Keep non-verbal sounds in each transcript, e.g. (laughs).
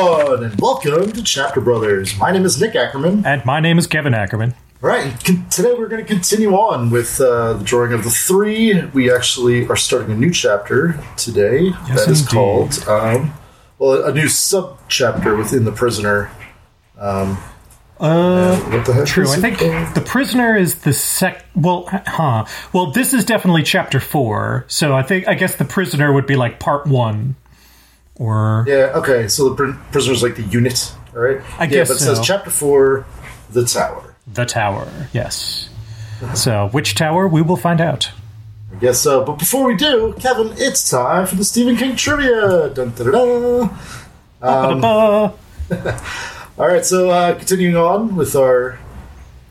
everyone, and welcome to Chapter Brothers. My name is Nick Ackerman. And my name is Kevin Ackerman. All right, con- today we're going to continue on with uh, the drawing of the three. We actually are starting a new chapter today Yes, that is indeed. called, um, well, a new sub chapter within the prisoner. Um, Uh, what the heck? true. is I think called? the prisoner is the sec. Well, huh. Well, this is definitely chapter four. So I think I guess the prisoner would be like part one, or Yeah. Okay. So the pr- prisoner's like the unit. All right. I yeah, guess but it so. says chapter four, the tower. the tower. Yes. So which tower? We will find out. I guess so. But before we do, Kevin, it's time for the Stephen King trivia. Dun, da, da, da. Um. (laughs) All right, so uh, continuing on with our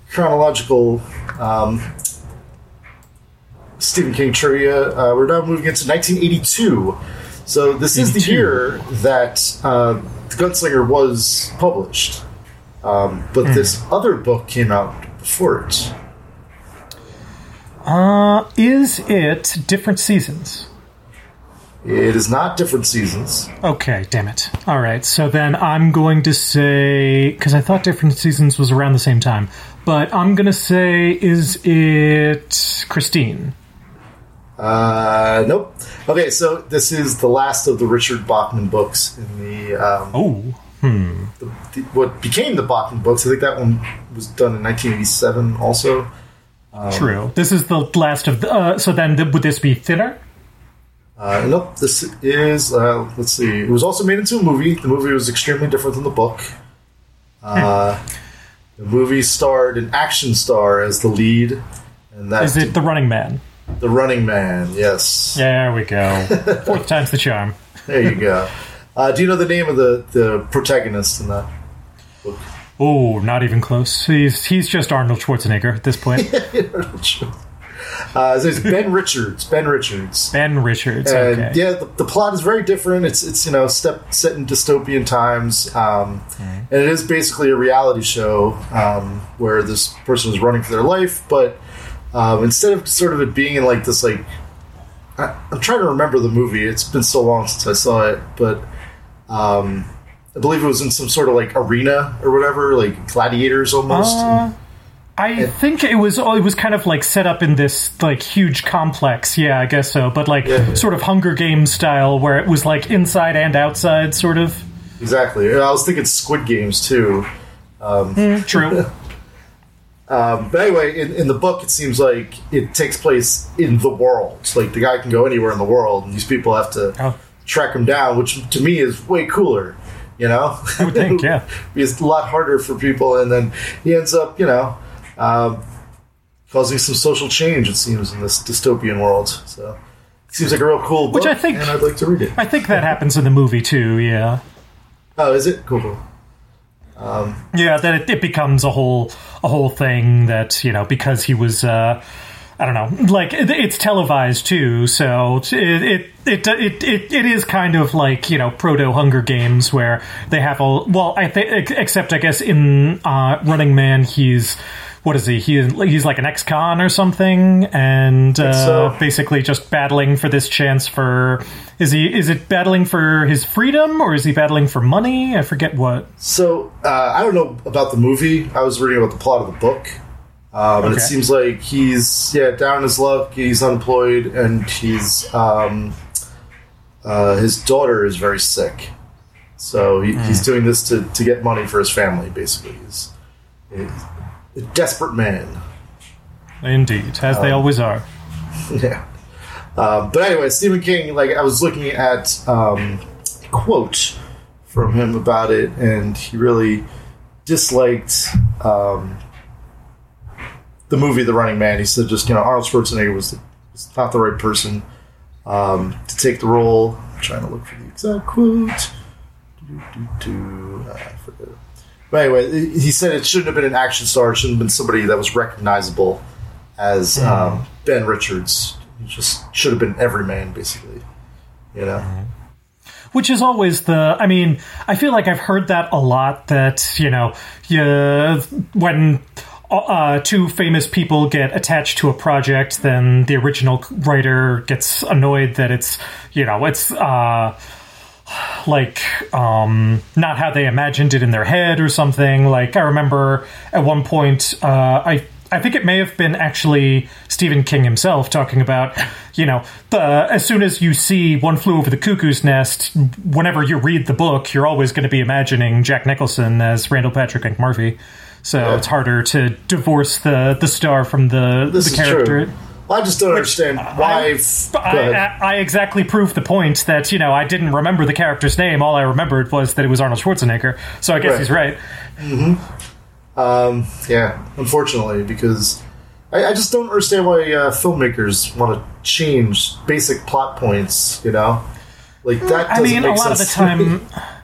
chronological um, Stephen King trivia, uh, we're now moving into 1982. So this is the year that uh, Gunslinger was published, um, but this other book came out before it. Uh, is it different seasons? It is not different seasons. Okay, damn it. All right, so then I'm going to say because I thought different seasons was around the same time, but I'm going to say is it Christine? Uh, nope. Okay, so this is the last of the Richard Bachman books in the um, Oh, the, the, what became the Bachman books. I think that one was done in 1987 also. true. This is the last of the. Uh, so then, th- would this be thinner? Uh, nope, this is, uh, let's see, it was also made into a movie. The movie was extremely different than the book. Uh, the movie starred an action star as the lead, and that's Is it the Running Man? The running man, yes. There we go. (laughs) Fourth time's the charm. There you go. Uh, do you know the name of the, the protagonist in that book? Oh, not even close. He's he's just Arnold Schwarzenegger at this point. (laughs) uh, name's Ben Richards. Ben Richards. ben Richards. And Okay. yeah, the, the plot is very different. It's it's you know step set in dystopian times, um, and it is basically a reality show um, where this person is running for their life, but um, instead of sort of it being in like this like I, I'm trying to remember the movie. It's been so long since I saw it, but um, I believe it was in some sort of like arena or whatever, like gladiators almost. Uh, I think it was oh, it was kind of like set up in this like huge complex. Yeah, I guess so. But like Yeah. sort of Hunger Games style, where it was like inside and outside, sort of. exactly. I was thinking Squid Games too. True. (laughs) Um, but anyway, in, in the book, it seems like it takes place in the world. Like the guy can go anywhere in the world, and these people have to Oh. track him down, which to me is way cooler. You know, I would think, (laughs) yeah. it's a lot harder for people, and then he ends up, you know, um, causing some social change. It seems in this dystopian world. So it seems like a real cool book, Which I think- and I'd like to read it. I think that happens in the movie too. Yeah. Oh, is it cool? cool. Yeah, that it, it becomes a whole a whole thing that you know because he was uh, I don't know like it, it's televised too, so it it, it it it it is kind of like you know proto Hunger Games where they have all well I think except I guess in uh, Running Man he's. What is he? He he's like an ex-con or something, and uh, so. basically just battling for this chance for. Is he? Is it battling for his freedom or is he battling for money? I forget what. So uh, I don't know about the movie. I was reading about the plot of the book, um, and it seems like he's yeah down his luck. He's unemployed, and he's um, uh, his daughter is very sick. So he, he's Hmm. doing this to, to get money for his family. Basically, he's, he's a desperate man. Indeed, as Um, they always are. (laughs) Yeah. Um, but anyway, Stephen King, like I was looking at um, a quote from him about it, and he really disliked um, the movie The Running Man. He said, just you know, Arnold Schwarzenegger was, was not the right person um, to take the role. I'm trying to look for the exact quote. Ah, I forget. But anyway, he said it shouldn't have been an action star. It shouldn't have been somebody that was recognizable as um, Ben Richards. Just should have been every man, basically. You know, Which is always the. I mean, I feel like I've heard that a lot. That you know, you, when uh, two famous people get attached to a project, then the original writer gets annoyed that it's you know it's. Uh, like um, not how they imagined it in their head or something. Like I remember at one point, uh, I I think it may have been actually Stephen King himself talking about, you know, the as soon as you see One Flew Over the Cuckoo's Nest, whenever you read the book, you're always going to be imagining Jack Nicholson as Randall Patrick McMurphy. So yeah. it's harder to divorce the the star from the this the character. I just don't Which understand why. I, I, I, exactly proved the point that you know I didn't remember the character's name. All I remembered was that it was Arnold Schwarzenegger. So I guess right. he's right. Mm-hmm. Um, yeah, unfortunately, because I, I, just don't understand why uh, filmmakers want to change basic plot points. You know, like that. I mean, a lot of the time. (laughs)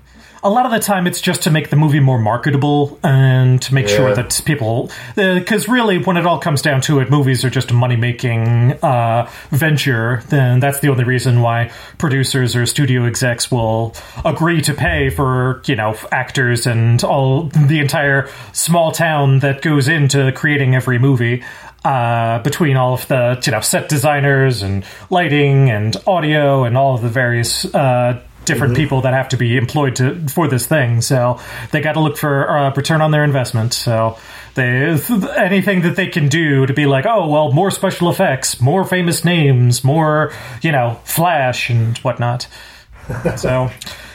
a lot of the time it's just to make the movie more marketable and to make yeah. sure that people because uh, really when it all comes down to it movies are just a money making uh, venture then that's the only reason why producers or studio execs will agree to pay for you know actors and all the entire small town that goes into creating every movie uh, between all of the you know set designers and lighting and audio and all of the various uh, different mm-hmm. people that have to be employed to for this thing. So they got to look for uh, return on their investment. So they anything that they can do to be like, oh well, more special effects, more famous names, more you know, flash and whatnot. (laughs) so.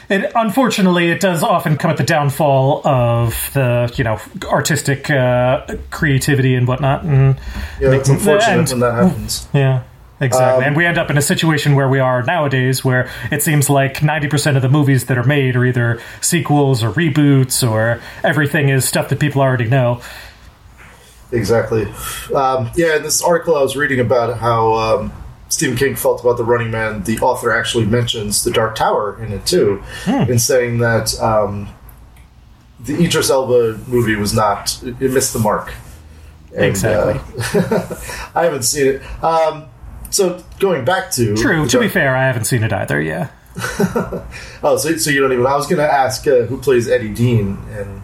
It, unfortunately, it does often come at the downfall of the you know artistic uh, creativity and whatnot. And yeah, it's unfortunate and, when that happens. Yeah, Exactly. Um, and we end up in a situation where we are nowadays where it seems like 90% of the movies that are made are either sequels or reboots or everything is stuff that people already know. Exactly. Um, yeah, in this article I was reading about how um, Stephen King felt about The Running Man, the author actually mentions The Dark Tower in it too, hmm. in saying that um, the Idris Elba movie was not, it, missed the mark. And, exactly. Uh, (laughs) I haven't seen it. So going back to true. To be fair, I haven't seen it either. Yeah. (laughs) oh, so, so you don't even? I was going to ask uh, who plays Eddie Dean, and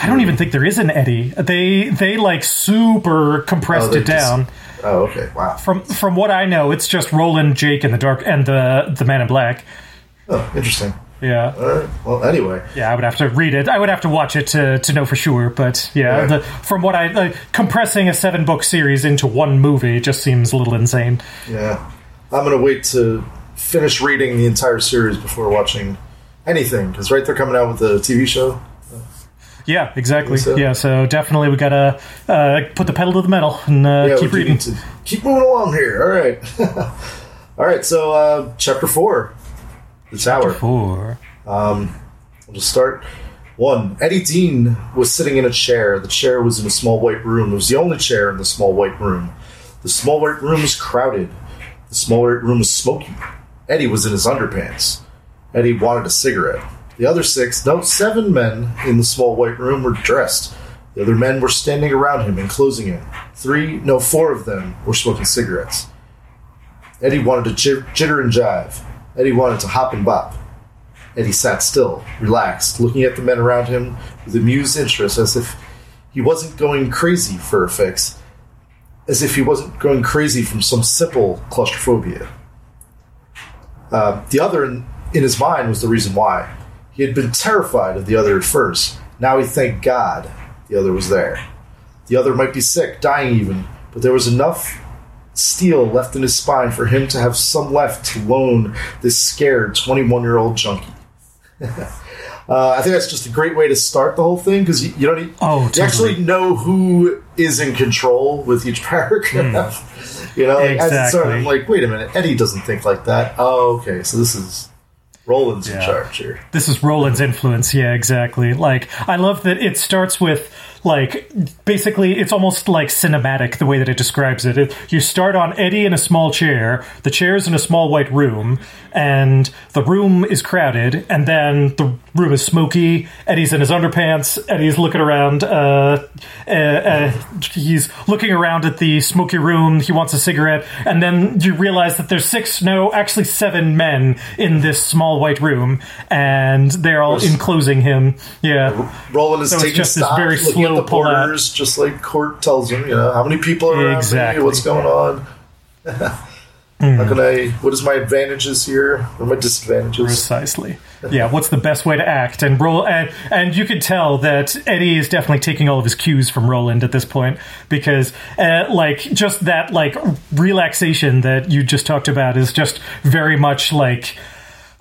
I don't even think there is an Eddie. They they like super compressed oh, it down. Just, oh, okay. Wow. From from what I know, it's just Roland, Jake, and the dark and the the Man in Black. Oh, interesting. Yeah. Right. Well, anyway. Yeah, I would have to read it. I would have to watch it to, to know for sure. But yeah, the, from what I uh, compressing a seven book series into one movie just seems a little insane. Yeah, I'm gonna wait to finish reading the entire series before watching anything because right they're coming out with a TV show. Yeah, exactly. So. Yeah, so definitely we gotta uh, put the pedal to the metal and uh, yeah, keep reading. keep moving along here. All right, (laughs) all right. So uh, chapter four the tower. Four. Um, we'll just start. One, Eddie Dean was sitting in a chair. The chair was in a small white room. It was the only chair in the small white room. The small white room was crowded. The small white room was smoky. Eddie was in his underpants. Eddie wanted a cigarette. The other six, no, seven men in the small white room were dressed. The other men were standing around him, enclosing him. Three, no, four of them were smoking cigarettes. Eddie wanted to jitter and jive. Eddie wanted to hop and bop. Eddie sat still, relaxed, looking at the men around him with amused interest as if he wasn't going crazy for a fix, as if he wasn't going crazy from some simple claustrophobia. Uh, the other in, in his mind was the reason why. He had been terrified of the other at first. Now he thanked God the other was there. The other might be sick, dying even, but there was enough steel left in his spine for him to have some left to loan this scared 21 year old junkie. (laughs) uh, I think that's just a great way to start the whole thing because you, you, don't need, oh, totally. you actually know who is in control with each (laughs) paragraph. Mm. you know, like, exactly. I'm like, wait a minute, Eddie doesn't think like that. Oh, okay, so this is Roland's yeah. in charge here. This is Roland's influence. Yeah, exactly. Like, I love that it starts with like basically it's almost like cinematic the way that it describes it. it. You start on Eddie in a small chair, the chair's in a small white room, and the room is crowded, and then the room is smoky. Eddie's in his underpants. Eddie's looking around. Uh, uh, uh, he's looking around at the smoky room. He wants a cigarette, and then you realize that there's six, no, actually seven men in this small white room, and they're all enclosing him. Yeah, Roland is so taking just this very slow the porters, just like Cort tells him, you know, how many people are exactly. me, what's going on. Mm. How can I? What is my advantages here? What are my disadvantages? Precisely. Yeah. What's the best way to act? And roll and and you can tell that Eddie is definitely taking all of his cues from Roland at this point because, uh, like, just that like relaxation that you just talked about is just very much like.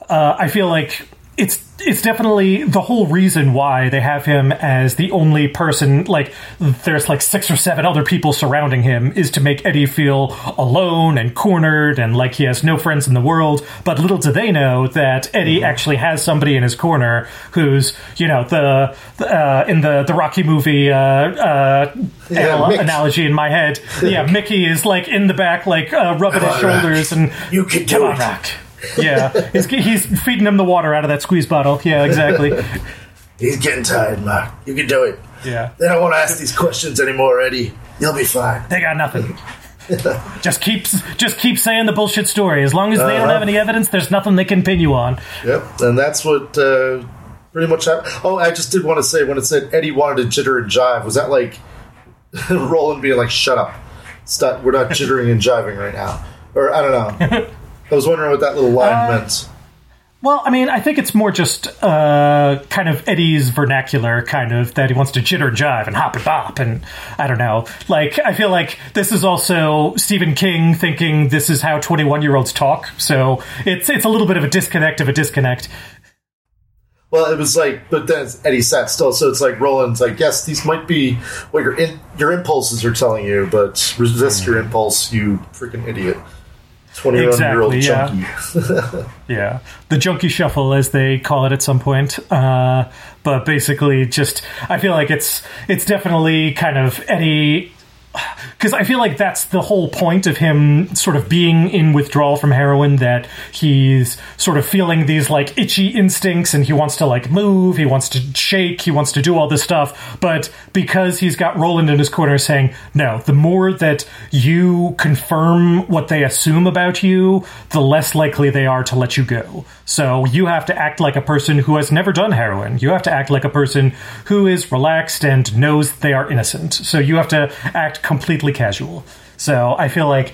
Uh, I feel like it's it's definitely the whole reason why they have him as the only person like there's like six or seven other people surrounding him is to make Eddie feel alone and cornered and like he has no friends in the world. But little do they know that Eddie mm-hmm. actually has somebody in his corner who's you know the, uh, in the the Rocky movie uh, uh, yeah, analogy in my head. Yeah Mickey is like in the back like uh, rubbing his shoulders and you can do it. Rock yeah, he's, he's feeding him the water out of that squeeze bottle. Yeah, exactly. he's getting tired, Mark. You can do it. Yeah. They don't want to ask these questions anymore, Eddie. You'll be fine. They got nothing. (laughs) just keep just keep saying the bullshit story. As long as they uh-huh. don't have any evidence, there's nothing they can pin you on. Yep, and that's what uh, pretty much happened. Oh, I just did want to say when it said Eddie wanted to jitter and jive, was that like (laughs) Roland being like, "Shut up, stop, we're not jittering and jiving right now," or I don't know. (laughs) I was wondering what that little line uh, meant. Well, I mean, I think it's more just uh, kind of Eddie's vernacular, kind of that he wants to jitter and jive and hop and bop, and I don't know. Like, I feel like this is also Stephen King thinking this is how twenty-one-year-olds talk. So it's it's a little bit of a disconnect of a disconnect. Well, it was like, but then Eddie sat still, so it's like Roland's like, yes, these might be what your in, your impulses are telling you, but resist your impulse, you freaking idiot. 21 exactly, year old junkie. Yeah. (laughs) yeah. The junkie shuffle, as they call it at some point. Uh, but basically, just, I feel like it's it's definitely kind of Eddie because I feel like that's the whole point of him sort of being in withdrawal from heroin that he's sort of feeling these like itchy instincts and he wants to like move, he wants to shake, he wants to do all this stuff. But because he's got Roland in his corner saying, no, the more that you confirm what they assume about you, the less likely they are to let you go. So you have to act like a person who has never done heroin. You have to act like a person who is relaxed and knows they are innocent. So you have to act completely casual. So I feel like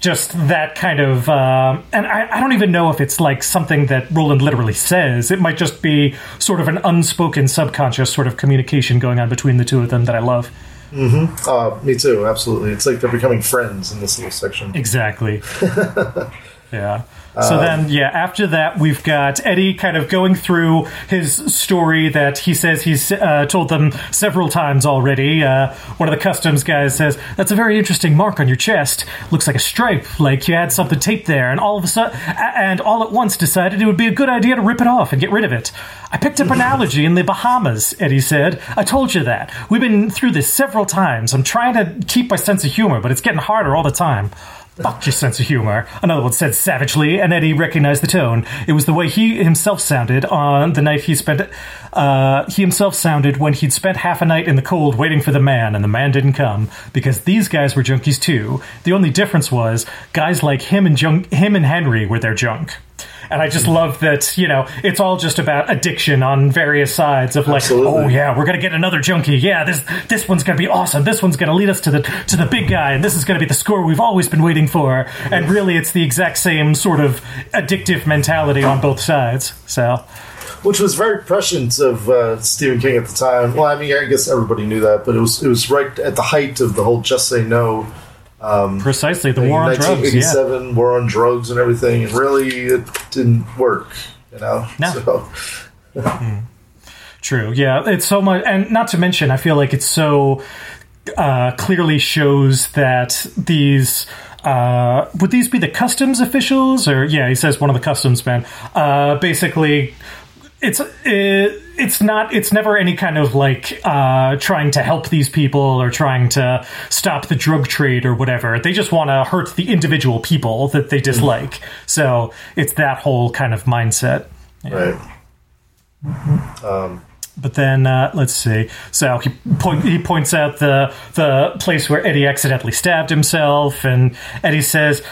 just that kind of, uh, and I, I, don't even know if it's like something that Roland literally says. It might just be sort of an unspoken, subconscious sort of communication going on between the two of them that I love. Mm-hmm. Uh, me too. Absolutely. It's like they're becoming friends in this little section. Exactly. (laughs) yeah. So um, then, yeah, after that, we've got Eddie kind of going through his story that he says he's uh, told them several times already. Uh, one of the customs guys says, That's a very interesting mark on your chest. Looks like a stripe, like you had something taped there, and all of a sudden, and all at once decided it would be a good idea to rip it off and get rid of it. I picked up an (laughs) allergy in the Bahamas, Eddie said. I told you that. We've been through this several times. I'm trying to keep my sense of humor, but it's getting harder all the time. Fuck your sense of humor. Another one said savagely, and Eddie recognized the tone. It was the way he himself sounded on the night he spent. Uh, he himself sounded when he'd spent half a night in the cold waiting for the man, and the man didn't come because these guys were junkies too. The only difference was guys like him and junk, him and Henry were their junk. And I just love that, you know, it's all just about addiction on various sides of like, Absolutely. oh yeah, we're gonna get another junkie. Yeah, this this one's gonna be awesome. This one's gonna lead us to the to the big guy, and this is gonna be the score we've always been waiting for. And really, it's the exact same sort of addictive mentality on both sides. So which was very prescient of uh, Stephen King at the time. Well, I mean, I guess everybody knew that, but it was it was right at the height of the whole "just say no" Um, Precisely, the war on drugs. Yeah. war on drugs and everything. And really, it didn't work. You know. No. So. (laughs) mm. True. Yeah, it's so much, and not to mention, I feel like it's so uh, clearly shows that these. Uh, would these be the customs officials, or yeah, he says one of the customs men. Uh, basically, it's it, it's not it's never any kind of like uh, trying to help these people or trying to stop the drug trade or whatever. They just want to hurt the individual people that they dislike. Mm-hmm. So it's that whole kind of mindset. Yeah. Right. Um, but then uh, let's see. So he point, he points out the the place where Eddie accidentally stabbed himself, and Eddie says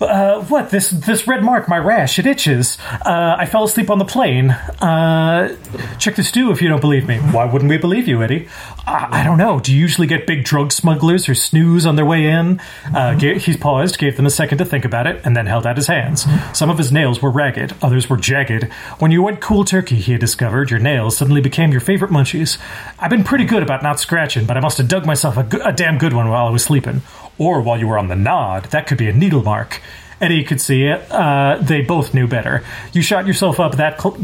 uh, what this this red mark, my rash, it itches. Uh, I fell asleep on the plane. Uh, check the stew if you don't believe me. Why wouldn't we believe you, Eddie? I, I don't know. Do you usually get big drug smugglers or snooze on their way in? Uh, he paused, gave them a second to think about it, and then held out his hands. Some of his nails were ragged, others were jagged. When you went cool turkey, he had discovered, your nails suddenly became your favorite munchies. I've been pretty good about not scratching, but I must have dug myself a damn good one while I was sleeping. Or while you were on the nod. That could be a needle mark. Eddie could see it. Uh, they both knew better. You shot yourself up that cl-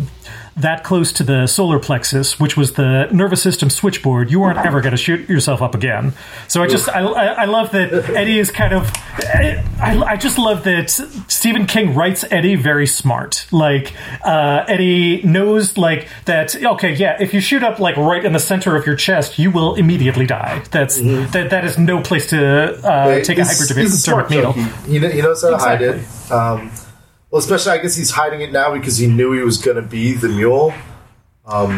that close to the solar plexus, which was the nervous system switchboard. You weren't ever going to shoot yourself up again. So I just I, I, love that Eddie is kind of I, I just love that Stephen King writes Eddie very smart. Like uh, Eddie knows like that. Okay, yeah, if you shoot up like right in the center of your chest, you will immediately die. That's that that is no place to uh, take a hyperdermic needle. He, he knows how to hide it. Um, well, especially I guess he's hiding it now because he knew he was going to be the mule.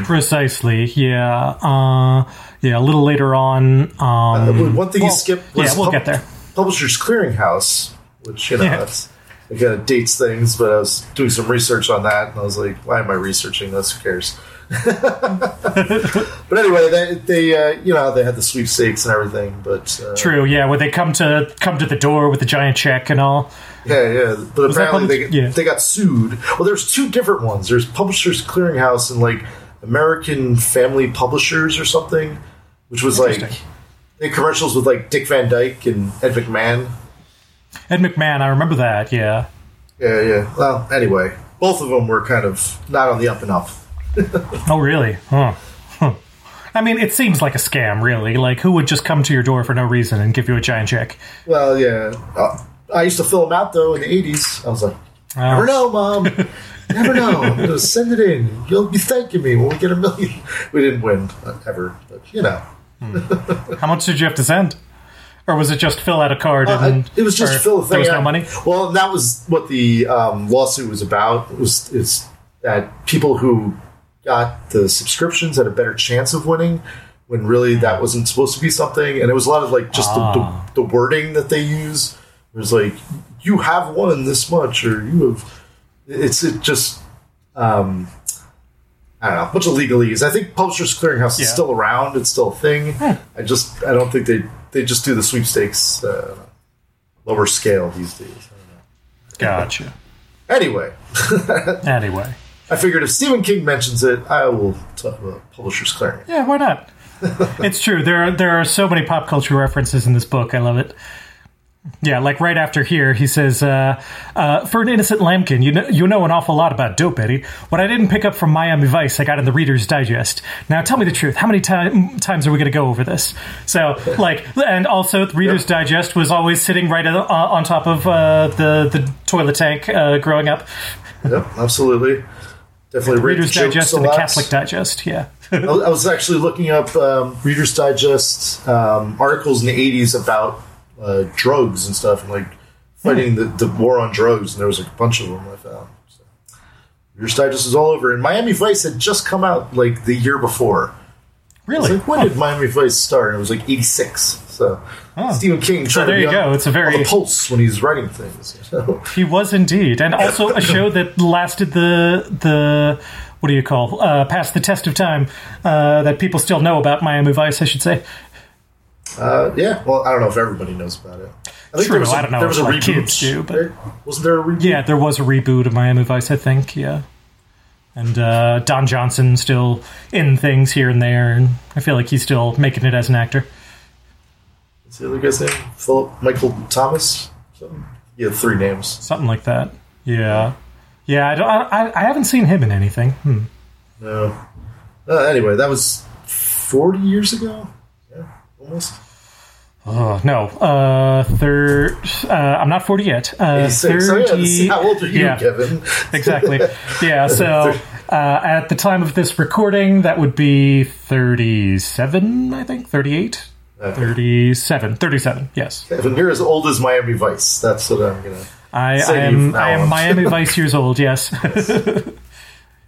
Precisely, yeah, uh, yeah. A little later on, um, One thing well, he skipped was yeah, we'll Pub- get there. Publishers Clearinghouse, which you know Yeah. that's it kind of dates things. But I was doing some research on that, and I was like, why am I researching this? Who cares? (laughs) but anyway, they, they uh, you know they had the sweepstakes and everything. But uh, True, yeah. Where they come to come to the door with the giant check and all. Yeah, yeah. But that apparently they, yeah. they got sued. Well, there's two different ones. There's Publishers Clearinghouse and like American Family Publishers or something, which was like they had commercials with like Dick Van Dyke and Ed McMahon. Ed McMahon, I remember that. Yeah, Yeah, yeah. Well, anyway, both of them were kind of not on the up and up. (laughs) Oh, really? Huh. Huh. I mean, it seems like a scam, really. Like, who would just come to your door for no reason and give you a giant check? Well, yeah. Uh, I used to fill them out though in the '80s. I was like, Oh. never know, mom. (laughs) never know. I'm gonna send it in. You'll be thanking me when we get a million. We didn't win uh, ever, but you know. How much did you have to send? Or was it just fill out a card? Uh, and, it was just fill the thing There was out. no money? Well, that was what the um, lawsuit was about. It was it's that people who got the subscriptions had a better chance of winning when really that wasn't supposed to be something. And it was a lot of like just Ah. the, the, the wording that they use. It was like you have won this much, or you have. It's it just. Um, I don't know, a bunch of legalese. I think Publishers Clearinghouse Yeah. is still around; it's still a thing. I just, I don't think they they just do the sweepstakes uh, lower scale these days. I don't know. Gotcha. Anyway, (laughs) Anyway. I figured if Stephen King mentions it, I will talk about Publishers Clearinghouse. Yeah, why not? (laughs) it's true. There are there are so many pop culture references in this book. I love it. Yeah, like right after here, he says, uh, uh, "For an innocent lambkin, you know, you know an awful lot about dope, Eddie. What I didn't pick up from Miami Vice, I got in the Reader's Digest. Now, tell me the truth. How many ti- times are we going to go over this? So, (laughs) like, and also, the Reader's Yep. Digest was always sitting right uh, on top of uh, the the toilet tank uh, growing up. Yep, absolutely. Definitely read Reader's Digest and the. Catholic Digest. Yeah. (laughs) I was actually looking up um, Reader's Digest um, articles in the '80s about uh, drugs and stuff, and like fighting the, the war on drugs. And there was like a bunch of them I found. So. Reader's Digest is all over, and Miami Vice had just come out like the year before. Really? like, when did Miami Vice start? And it was like '86. So Stephen King tried there you on, go. It's a very- pulse when he's writing things. you know? (laughs) He was indeed, and also a show (laughs) that lasted the the what do you call uh, past the test of time uh, that people still know about Miami Vice, I should say. Uh, yeah, well, I don't know if everybody knows about it. I think True, there was a, I don't know There was if, a like, reboot. kids do, but- wasn't there a reboot? Yeah, there was a reboot of Miami Vice, I think. Yeah, and uh, Don Johnson still in things here and there, and I feel like he's still making it as an actor. What's the other guy's name? Philip Michael Thomas. Something? He had three names. Something like that. Yeah, yeah. I don't. I, I haven't seen him in anything. Hmm. No. Uh, anyway, that was forty years ago. Yeah, almost. Oh no, uh, third. Uh, I'm not forty yet. Uh, 86. So yeah, 30 how old are you, yeah. Kevin? (laughs) exactly. Yeah. (laughs) So uh, at the time of this recording, that would be 37, I think. 38? Okay. 37. 37, yes. Kevin, you're as old as Miami Vice. That's what I'm gonna. I, I Say am I am. Miami (laughs) Vice years old, yes.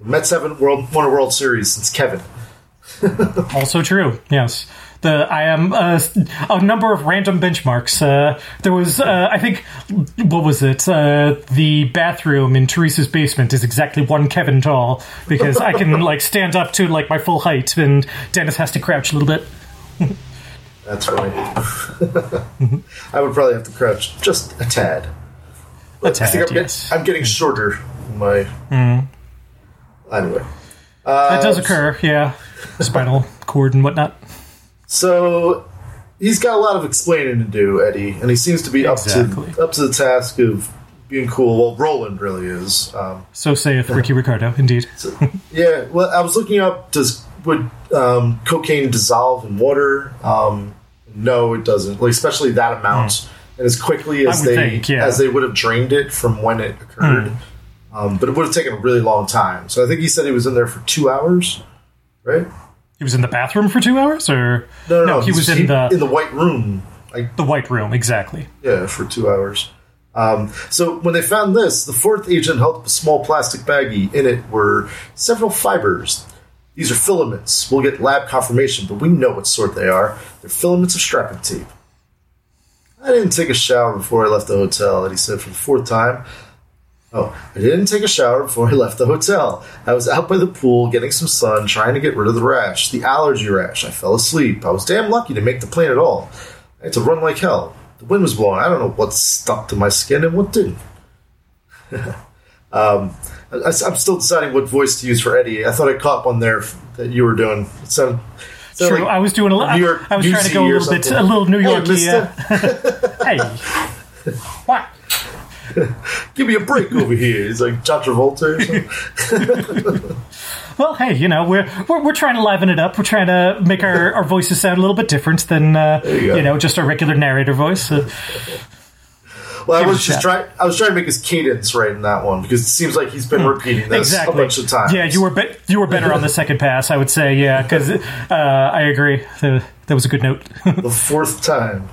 Mets haven't world won a World Series since Kevin. (laughs) also true, yes. the I am uh, a number of random benchmarks. Uh, there was, uh, I think, what was it? Uh, the bathroom in Teresa's basement is exactly one Kevin tall because I can like stand up to like my full height, and Dennis has to crouch a little bit. (laughs) That's right. (laughs) I would probably have to crouch just a tad. A tad, I think I'm, yes. get, I'm getting shorter. in My Mm. anyway. that does occur, yeah. Spinal cord and whatnot. So he's got a lot of explaining to do, Eddie, and he seems to be Exactly. up to up to the task of being cool. Well, Roland really is. Um, So saith Ricky Ricardo, indeed. so- yeah. Well, I was looking up. Does would um, cocaine dissolve in water? Um, no, it doesn't. Like especially that amount and as quickly as they think, yeah. As they would have drained it from when it occurred. Um, but it would have taken a really long time. So I think he said he was in there for two hours, right? He was in the bathroom for two hours, or No, no, no. he he's- was in the in the white room. Like the white room, exactly. Yeah, for two hours. Um, so when they found this, the fourth agent held up a small plastic baggie. In it were several fibers. These are filaments. We'll get lab confirmation, but we know what sort they are. They're filaments of strapping tape. I didn't take a shower before I left the hotel, and he said for the fourth time. Oh, I didn't take a shower before I left the hotel. I was out by the pool getting some sun, trying to get rid of the rash, the allergy rash. I fell asleep. I was damn lucky to make the plane at all. I had to run like hell. The wind was blowing. I don't know what stuck to my skin and what didn't. (laughs) um, I, am still deciding what voice to use for Eddie. I thought I caught one there that you were doing. It sounded True. like I was doing a little. New York I was trying to go a little bit, a little New Hey, York. mister. (laughs) hey, what? Give me a break over here. He's like John Travolta or something. (laughs) Well, hey, you know, we're, we're we're trying to liven it up. We're trying to make our, our voices sound a little bit different than uh, you you, know just our regular narrator voice. Uh, Well, I was just trying. I was trying to make his cadence right in that one because it seems like he's been repeating this exactly. a bunch of times. Yeah, you were be- you were better on the second pass, I would say. Yeah, because uh, I agree. That was a good note. (laughs) the fourth time.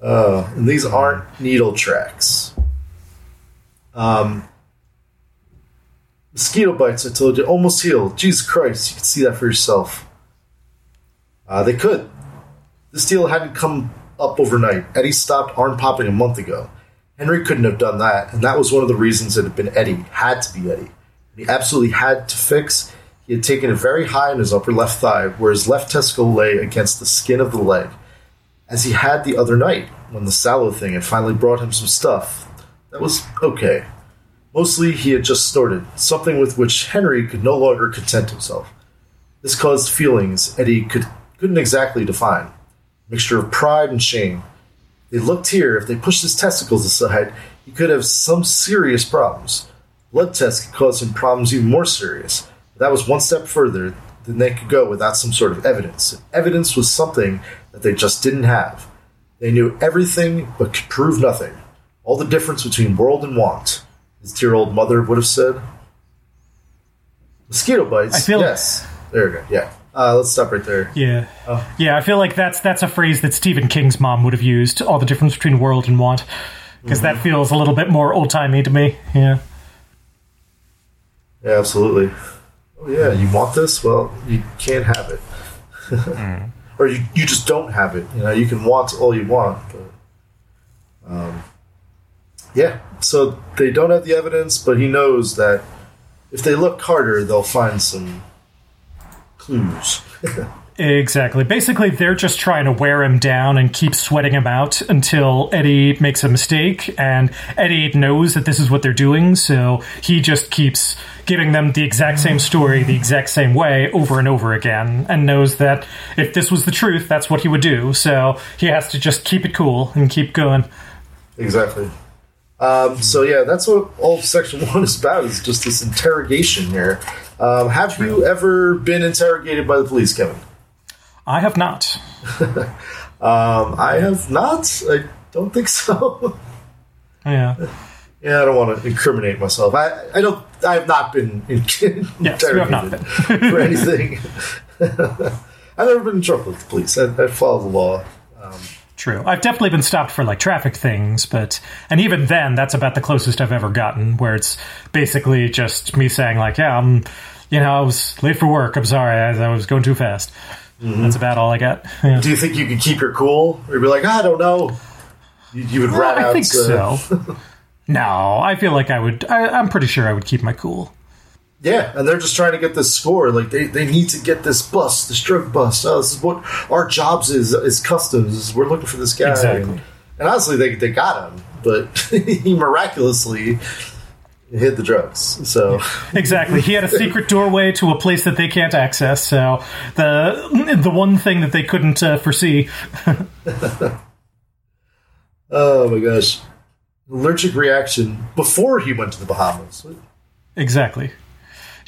Uh, and these aren't needle tracks. Um, mosquito bites, I told you, almost healed. Jesus Christ, you can see that for yourself. Uh, they could. This deal hadn't come up overnight. Eddie stopped arm popping a month ago. Henry couldn't have done that, and that was one of the reasons it had been Eddie. Had to be Eddie. He absolutely had to fix. He had taken it very high in his upper left thigh, where his left testicle lay against the skin of the leg as he had the other night when the sallow thing had finally brought him some stuff that was okay. Mostly he had just snorted, something with which Henry could no longer content himself. This caused feelings Eddie could, couldn't exactly define. A mixture of pride and shame. They looked here, if they pushed his testicles aside, he could have some serious problems. Blood tests could cause him problems even more serious. But That was one step further than they could go without some sort of evidence. Evidence was something that they just didn't have. They knew everything but could prove nothing. All the difference between world and want, his dear old mother would have said. Mosquito bites. I feel- yes. There we go. Yeah. Uh, let's stop right there. Yeah, Oh. yeah. I feel like that's that's a phrase that Stephen King's mom would have used. All the difference between world and want, because that feels a little bit more old timey to me. Yeah, Yeah, absolutely. Oh yeah, you want this? Well, you can't have it, (laughs) or you you just don't have it. You know, you can want all you want, but um, yeah. So they don't have the evidence, but he knows that if they look harder, they'll find some clues. exactly. Basically, they're just trying to wear him down and keep sweating him out until Eddie makes a mistake, and Eddie knows that this is what they're doing, so he just keeps giving them the exact same story the exact same way over and over again, and knows that if this was the truth, that's what he would do. So he has to just keep it cool and keep going. Exactly. Um, so yeah, that's what all of section (laughs) one is about. Is just this interrogation here. Um, have you ever been interrogated by the police, Kevin? I have not. (laughs) Um, I have not. I don't think so. (laughs) Yeah. yeah, I don't want to incriminate myself. I, I don't. I have not been in, Yes, have not interrogated for anything. I've never been in trouble with the police. I, I follow the law. True. I've definitely been stopped for like traffic things, but and even then, that's about the closest I've ever gotten, where it's basically just me saying like, "Yeah, I'm, you know, I was late for work. I'm sorry, I, I was going too fast." That's about all I got. Yeah. Do you think you could keep your cool, or be like, I don't know? You, you would rat I out. think uh, so. (laughs) no, I feel like I would. I, I'm pretty sure I would keep my cool. Yeah, and they're just trying to get this score. Like they, they need to get this bust, this drug bust. Oh, this is what our jobs is is customs. We're looking for this guy. Exactly. And, and honestly, they they got him, but (laughs) he miraculously hid the drugs. So (laughs) Exactly. He had a secret doorway to a place that they can't access. So the the one thing that they couldn't uh, foresee. (laughs) Oh my gosh. Allergic reaction before he went to the Bahamas. Exactly.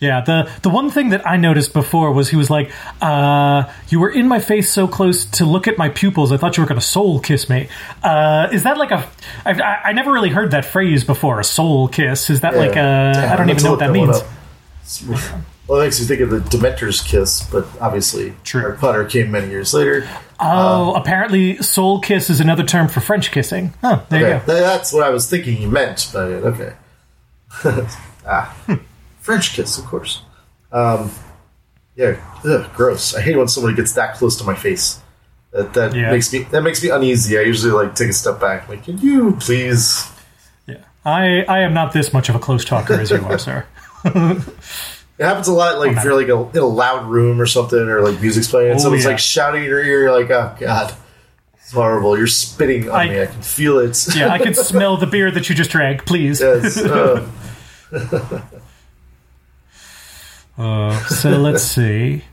Yeah, the the one thing that I noticed before was he was like, uh, "You were in my face so close to look at my pupils. I thought you were going to soul kiss me." Uh, is that like a? I, I I never really heard that phrase before. A soul kiss. Is that like a? Damn, I don't even know what that means. Well, it makes you think of the Dementor's kiss, but obviously True. Harry Potter came many years later. Oh, apparently, soul kiss is another term for French kissing. Huh, there you go. that's what I was thinking you meant, but okay. (laughs) ah, French kiss, of course. Um, yeah, ugh, gross. I hate when somebody gets that close to my face. That that Yeah. makes me that makes me uneasy. I usually like take a step back. Like, can you please? Yeah, I I am not this much of a close talker as you are, sir. (laughs) (laughs) It happens a lot. Like if you're like a, in a loud room or something, or like music's playing, and Oh, someone's yeah. like shouting in your ear. You're like, oh god, it's horrible. You're spitting on I- me. I can feel it. Yeah, I can smell the beer that you just drank. Please. Yes, uh, (laughs) Uh, so let's (laughs) see.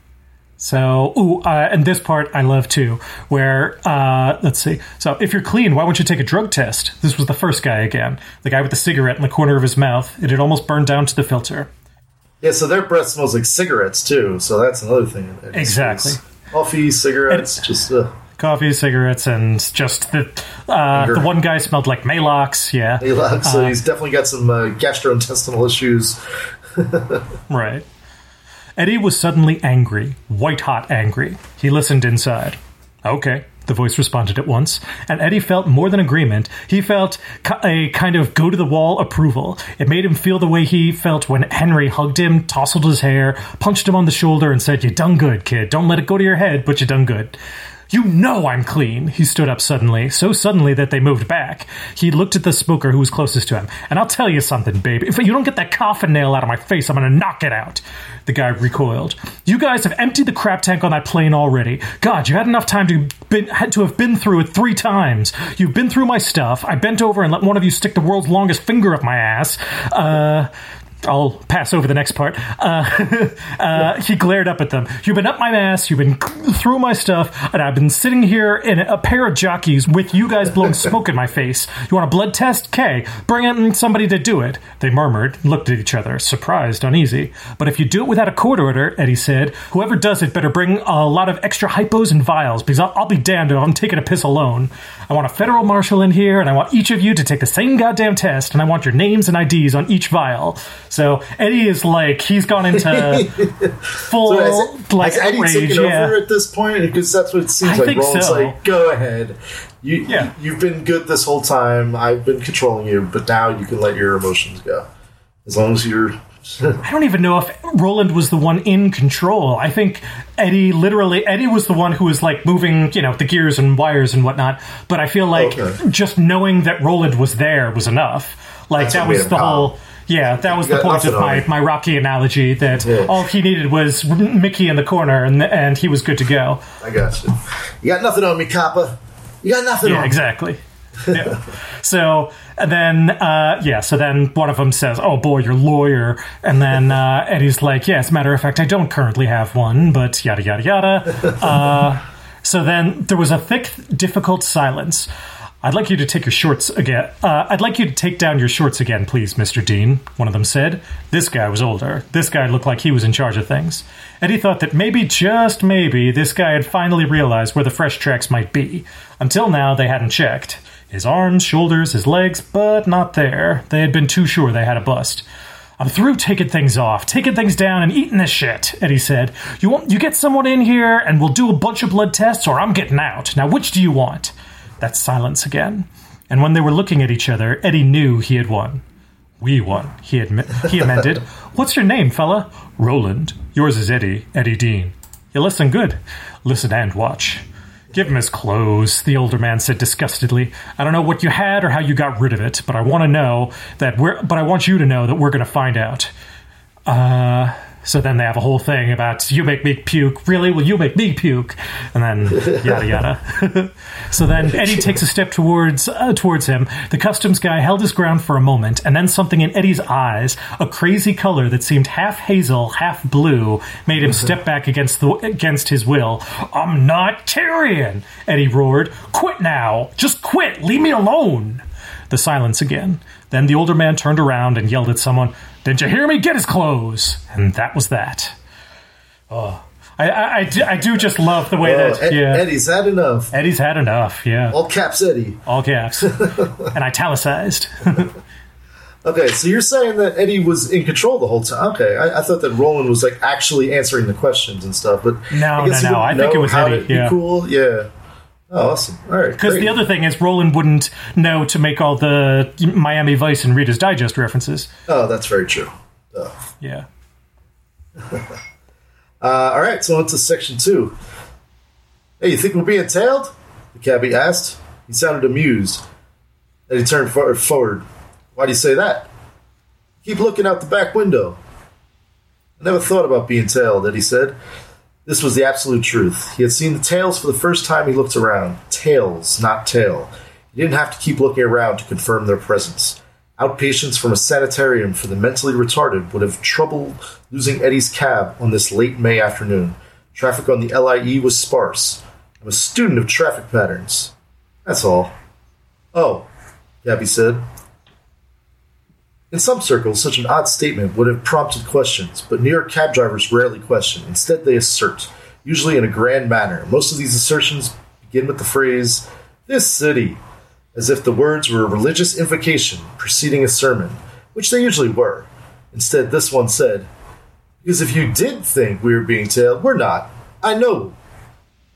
So, ooh, uh, and this part I love too, where, uh, let's see. So, if you're clean, why won't you take a drug test? This was the first guy again. The guy with the cigarette in the corner of his mouth. It had almost burned down to the filter. yeah. So their breath smells like cigarettes too. So that's another thing. Exactly. Coffee, cigarettes, just. Uh, Coffee, cigarettes, and just the, uh, the one guy smelled like Maalox. Yeah. Alox, so he's definitely got some uh, gastrointestinal issues. (laughs) Right. Eddie was suddenly angry, white hot angry. He listened inside. Okay, the voice responded at once, and Eddie felt more than agreement. He felt a kind of go to the wall approval. It made him feel the way he felt when Henry hugged him, tousled his hair, punched him on the shoulder, and said, You done good, kid. Don't let it go to your head, but you done good. You know I'm clean. He stood up suddenly, so suddenly that they moved back. He looked at the smoker who was closest to him. And I'll tell you something, babe. If you don't get that coffin nail out of my face, I'm gonna knock it out. The guy recoiled. You guys have emptied the crap tank on that plane already. God, you had enough time to been, had to have been through it three times. You've been through my stuff. I bent over and let one of you stick the world's longest finger up my ass. Uh. I'll pass over the next part. Uh, (laughs) uh, he glared up at them. You've been up my ass, you've been through my stuff, and I've been sitting here in a pair of jockeys with you guys blowing smoke in my face. You want a blood test? Okay, bring in somebody to do it. They murmured, looked at each other, surprised, uneasy. But if you do it without a court order, Eddie said, whoever does it better bring a lot of extra hypos and vials, because I'll, I'll be damned if I'm taking a piss alone. I want a federal marshal in here, and I want each of you to take the same goddamn test, and I want your names and IDs on each vial. So Eddie is like he's gone into (laughs) full So has, like has Eddie taken Yeah, over at this point? Because that's what it seems I like. think Roland's so. like, go ahead. You, Yeah. you've been good this whole time. I've been controlling you, but now you can let your emotions go. As long as you're. (laughs) I don't even know if Roland was the one in control. I think Eddie literally Eddie was the one who was like moving, you know, the gears and wires and whatnot. But I feel like Okay. just knowing that Roland was there was enough. Like That's that was the calm. whole. Yeah, that was You the point of my, my Rocky analogy that Yeah. all he needed was Mickey in the corner and and he was good to go. I got you. You got nothing on me, Kappa. You got nothing Yeah, on exactly. (laughs) Yeah. so and then, uh, yeah. So then one of them says, "Oh boy, your lawyer," and then uh, Eddie's like, "Yeah, as a matter of fact, I don't currently have one, but yada yada yada." (laughs) Uh, so then there was a thick, difficult silence. I'd like you to take your shorts again. Uh, I'd like you to take down your shorts again, please, Mr. Dean, one of them said. This guy was older. This guy looked like he was in charge of things. Eddie thought that maybe, just maybe, this guy had finally realized where the fresh tracks might be. Until now, they hadn't checked. His arms, shoulders, his legs, but not there. They had been too sure they had a bust. I'm through taking things off, taking things down, and eating this shit, Eddie said. You want you get someone in here and we'll do a bunch of blood tests, or I'm getting out. Now which do you want? That silence again. And when they were looking at each other, Eddie knew he had won. We won, he, admi- he amended. (laughs) What's your name, fella? Roland. Yours is Eddie, Eddie Dean. You listen good. Listen and watch. Give him his clothes, the older man said disgustedly. I don't know what you had or how you got rid of it, but I want to know that we're but I want you to know that we're going to find out. Uh so then they have a whole thing about you make me puke. Really? Well, you make me puke, and then yada yada. (laughs) so then Eddie (laughs) takes a step towards uh, towards him. The customs guy held his ground for a moment, and then something in Eddie's eyes, a crazy color that seemed half hazel, half blue, made him step back against the against his will. I'm not Tyrion, Eddie roared. Quit now! Just quit! Leave me alone! The silence again. Then the older man turned around and yelled at someone, Didn't you hear me? Get his clothes! And that was that. Oh. I, I, I, do, I do just love the way Oh, that. Ed- yeah. Eddie's had enough. Eddie's had enough, yeah. All caps Eddie. All caps. (laughs) and italicized. (laughs) Okay, so you're saying that Eddie was in control the whole time. Okay, I, I thought that Roland was like actually answering the questions and stuff, but No, no, no, I think it was Eddie, yeah. cool. Yeah. Oh, awesome. All right. Because the other thing is, Roland wouldn't know to make all the Miami Vice and Reader's Digest references. Oh, that's very true. Oh. Yeah. (laughs) Uh, all right, so on to section two. Hey, you think we're being tailed? The cabbie asked. He sounded amused. Then he turned for- forward. Why do you say that? Keep looking out the back window. I never thought about being tailed, Eddie said. This was the absolute truth. He had seen the tails for the first time he looked around. Tails, not tail. He didn't have to keep looking around to confirm their presence. Outpatients from a sanitarium for the mentally retarded would have trouble losing Eddie's cab on this late May afternoon. Traffic on the LIE was sparse. I'm a student of traffic patterns. That's all. Oh, Gabby said. In some circles, such an odd statement would have prompted questions, but New York cab drivers rarely question. Instead, they assert, usually in a grand manner. Most of these assertions begin with the phrase, This city, as if the words were a religious invocation preceding a sermon, which they usually were. Instead, this one said, Because if you did think we were being tailed, we're not. I know.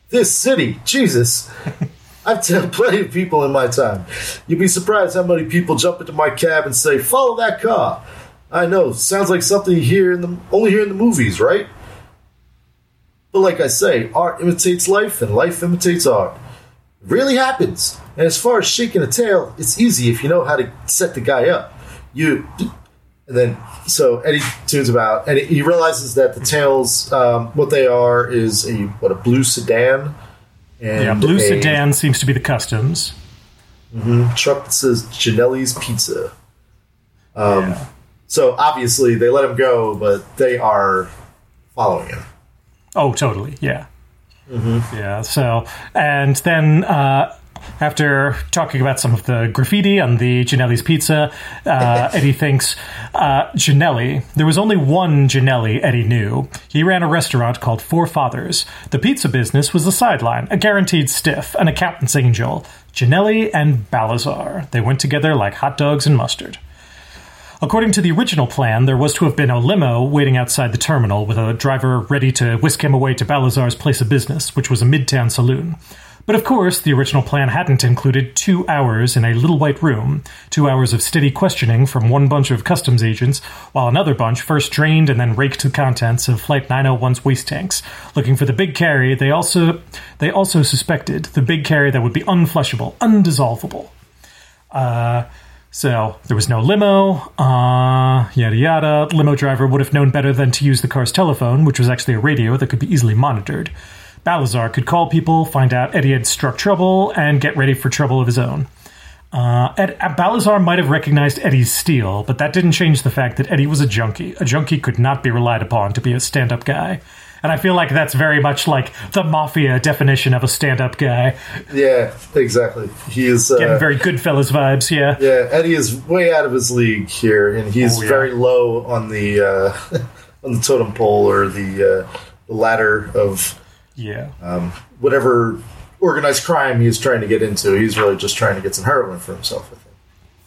This city, Jesus. (laughs) (laughs) I've told plenty of people in my time. You'd be surprised how many people jump into my cab and say, "Follow that car." I know, sounds like something you hear in the only hear in the movies, right? But like I say, art imitates life, and life imitates art. It really happens. And as far as shaking a tail, it's easy if you know how to set the guy up. You, and then so Eddie tunes about, and he realizes that the tails, um, what they are, is a what a blue sedan. And Yeah, Blue a- Sedan seems to be the customs. truck that says Ginelli's Pizza. Um, Yeah. So obviously they let him go, but they are following him. Oh, totally. Yeah. Yeah. So, and then uh, after talking about some of the graffiti on the Ginelli's pizza, uh, Eddie thinks uh, Ginelli. There was only one Ginelli Eddie knew. He ran a restaurant called Four Fathers. The pizza business was the sideline, a guaranteed stiff, an accountant's angel. Ginelli and Balazar. They went together like hot dogs and mustard. According to the original plan, there was to have been a limo waiting outside the terminal with a driver ready to whisk him away to Balazar's place of business, which was a midtown saloon. But of course, the original plan hadn't included two hours in a little white room, two hours of steady questioning from one bunch of customs agents, while another bunch first drained and then raked the contents of Flight 901's waste tanks, looking for the big carry they also they also suspected, the big carry that would be unflushable, undissolvable. Uh, so there was no limo, uh, yada yada. Limo driver would have known better than to use the car's telephone, which was actually a radio that could be easily monitored. Balazar could call people, find out Eddie had struck trouble, and get ready for trouble of his own. Uh, Ed, Balazar might have recognized Eddie's steel, but that didn't change the fact that Eddie was a junkie. A junkie could not be relied upon to be a stand up guy. And I feel like that's very much like the mafia definition of a stand up guy. Yeah, exactly. He is. Uh, Getting very Goodfellas vibes, yeah. yeah, Eddie is way out of his league here, and he's Oh, yeah. very low on the uh, (laughs) on the totem pole or the uh, the ladder of Yeah. whatever organized crime he's trying to get into. He's really just trying to get some heroin for himself. I think. (laughs)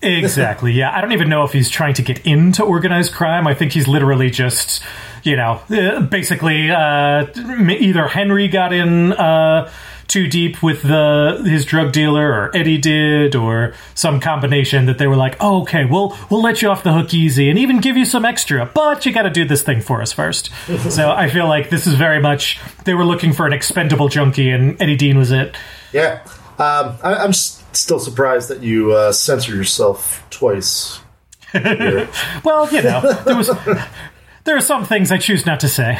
Exactly. Yeah. I don't even know if he's trying to get into organized crime. I think he's literally just, you know, uh, basically uh, either Henry got in uh, too deep with the his drug dealer or Eddie did or some combination that they were like, oh, okay, we'll we'll let you off the hook easy and even give you some extra, but you got to do this thing for us first. (laughs) so I feel like this is very much they were looking for an expendable junkie and Eddie Dean was it. Yeah, um, I, am still surprised that you uh, censor yourself twice. (laughs) well, you know, there was (laughs) there are some things I choose not to say.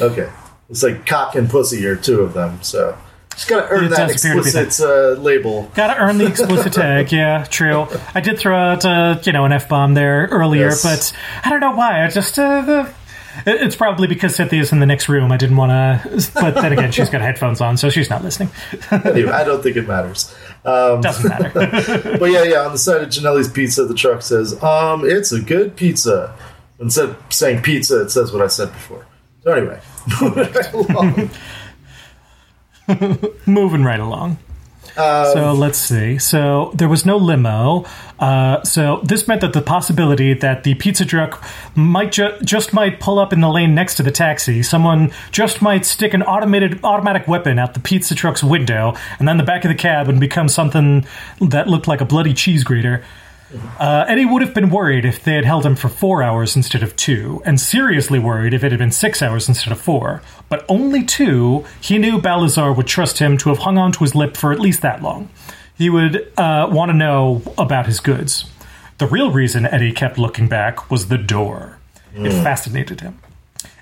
okay, it's like cock and pussy are two of them, so just gotta earn it that explicit uh, label. Gotta earn the explicit (laughs) tag. Yeah, true. I did throw out uh, you know an f bomb there earlier, yes. but I don't know why. I just uh, the it's probably because Cynthia's in the next room. I didn't want to, but then again, she's got headphones on, so she's not listening. anyway, I don't think it matters. Um, Doesn't matter. (laughs) but yeah, yeah. On the side of Janelle's pizza, the truck says, "Um, it's a good pizza." Instead of saying pizza, it says what I said before. So anyway, (laughs) moving right along. Um, so let's see. So there was no limo. Uh, so this meant that the possibility that the pizza truck might ju- just might pull up in the lane next to the taxi. Someone just might stick an automated automatic weapon out the pizza truck's window, and then the back of the cab and become something that looked like a bloody cheese grater. Uh, Eddie would have been worried if they had held him for four hours instead of two, and seriously worried if it had been six hours instead of four. But only two, he knew Balazar would trust him to have hung on to his lip for at least that long. He would uh, want to know about his goods. The real reason Eddie kept looking back was the door. Mm. It fascinated him.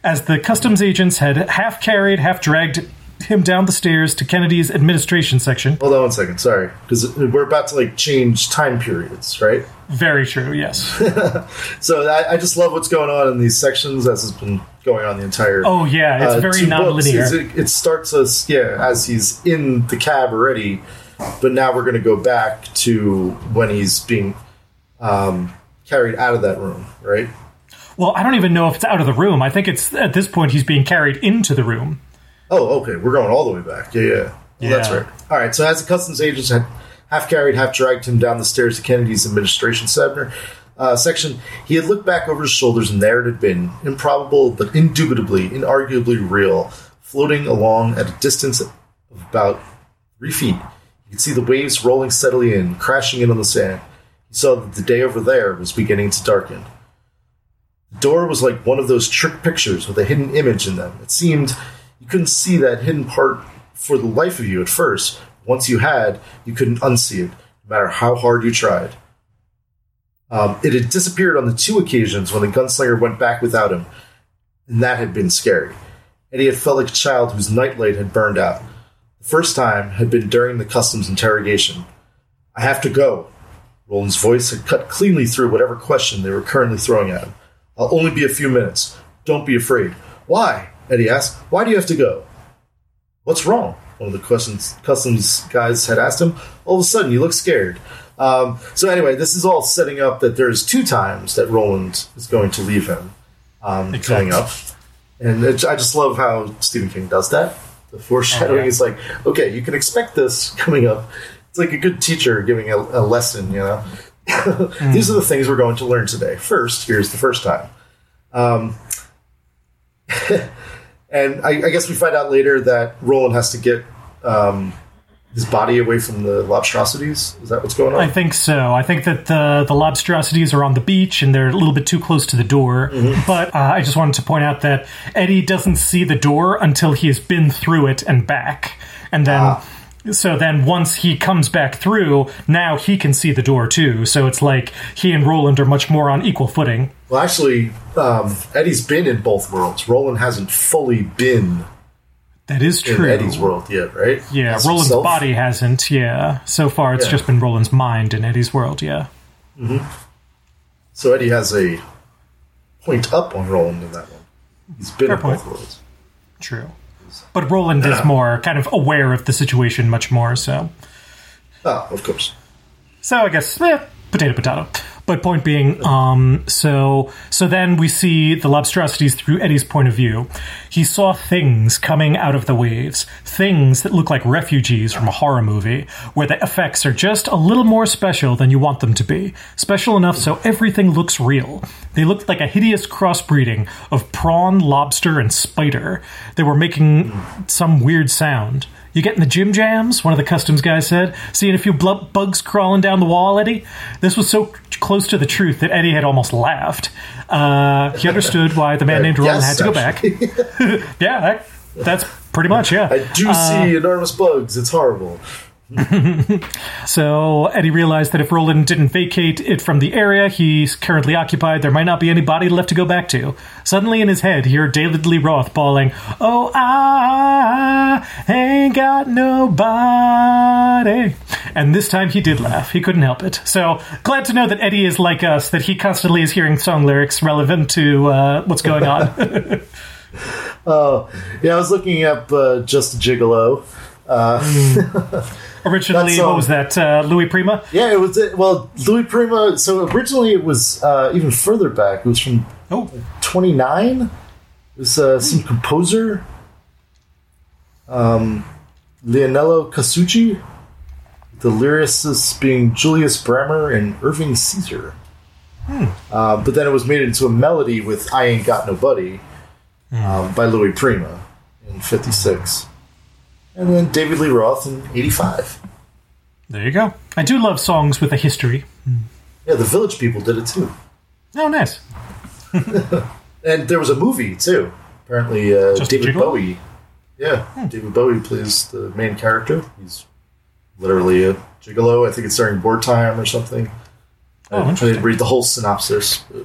As the customs agents had half carried, half dragged him down the stairs to Kennedy's administration section. Hold on one second, sorry, because we're about to like change time periods, right? Very true. Yes. (laughs) so I, I, just love what's going on in these sections as has been going on the entire. Oh yeah, it's uh, very non-linear. It, it, starts us yeah as he's in the cab already, but now we're going to go back to when he's being um, carried out of that room, right? Well, I don't even know if it's out of the room. I think it's at this point he's being carried into the room. Oh, okay. We're going all the way back. Yeah, yeah. yeah. That's right. All right. So as the customs agents had half carried, half dragged him down the stairs to Kennedy's administration center, uh, section, he had looked back over his shoulders, and there it had been, improbable but indubitably, inarguably real, floating along at a distance of about three feet. You could see the waves rolling steadily in, crashing in on the sand. He saw that the day over there was beginning to darken. The door was like one of those trick pictures with a hidden image in them. It seemed you couldn't see that hidden part for the life of you at first. Once you had, you couldn't unsee it, no matter how hard you tried. Um, it had disappeared on the two occasions when the gunslinger went back without him, and that had been scary. Eddie had felt like a child whose nightlight had burned out. The first time had been during the customs interrogation. I have to go. Roland's voice had cut cleanly through whatever question they were currently throwing at him. I'll only be a few minutes. Don't be afraid. Why? Eddie asked, Why do you have to go? What's wrong? One of the questions customs guys had asked him. All of a sudden, you look scared. Um, so anyway, this is all setting up that there's two times that Roland is going to leave him um, exactly. coming up, and it, I just love how Stephen King does that. The foreshadowing oh, yeah. is like, okay, you can expect this coming up. It's like a good teacher giving a, a lesson, you know. mm. (laughs) These are the things we're going to learn today. First, here's the first time. Um, (laughs) and I, I, guess we find out later that Roland has to get um, his body away from the lobstrosities. Is that what's going on? I think so. I think that the the lobstrosities are on the beach and they're a little bit too close to the door. Mm-hmm. But uh, I just wanted to point out that Eddie doesn't see the door until he has been through it and back, and then. Ah so then once he comes back through, now he can see the door too. So it's like he and Roland are much more on equal footing. Well, actually, um, Eddie's been in both worlds. Roland hasn't fully been. That is true. Eddie's world yet, right? Yeah, As Roland's himself. body hasn't. Yeah, so far it's yeah. just been Roland's mind in Eddie's world. Yeah. Mm-hmm. So Eddie has a point up on Roland in that one. He's been Fair in point. both worlds. True. But Roland is more kind of aware of the situation much more, so. Ah, of course. So I guess, eh, potato, potato. But point being, um, so so then we see the lobstrosities through Eddie's point of view. He saw things coming out of the waves, things that look like refugees from a horror movie, where the effects are just a little more special than you want them to be. Special enough so everything looks real. They looked like a hideous crossbreeding of prawn, lobster, and spider. They were making some weird sound. You getting the gym jams? One of the customs guys said. Seeing a few bl- bugs crawling down the wall, Eddie? This was so close to the truth that Eddie had almost laughed. Uh, he understood why the man (laughs) named Roland yes, had to go back. (laughs) yeah, that, that's pretty much, yeah. I do see enormous bugs. It's horrible. (laughs) So Eddie realized that if Roland didn't vacate it from the area he's currently occupied, there might not be any body left to go back to. Suddenly in his head, he heard David Lee Roth bawling, Oh, I ain't got nobody. And this time he did laugh. He couldn't help it. So glad to know that Eddie is like us, that he constantly is hearing song lyrics relevant to uh, what's going on. (laughs) (laughs) Oh, yeah, I was looking up uh, Just Gigolo. Originally, um, what was that? Uh, Louis Prima? Yeah, it was, well, Louis Prima, so originally it was uh, even further back. It was from Oh, 29. It was uh, some composer, um, Leonello Casucci, the lyricists being Julius Brammer and Irving Caesar. Uh, but then it was made into a melody with I Ain't Got Nobody um, by Louis Prima in 56. And then David Lee Roth in 85. there you go. I do love songs with a history. Yeah, the Village People did it too. Oh, nice. (laughs) And there was a movie too. Apparently, uh, David? Bowie. Yeah, David Bowie plays the main character. He's literally a gigolo. I think it's during wartime or something. Oh, I, didn't read the whole synopsis. but-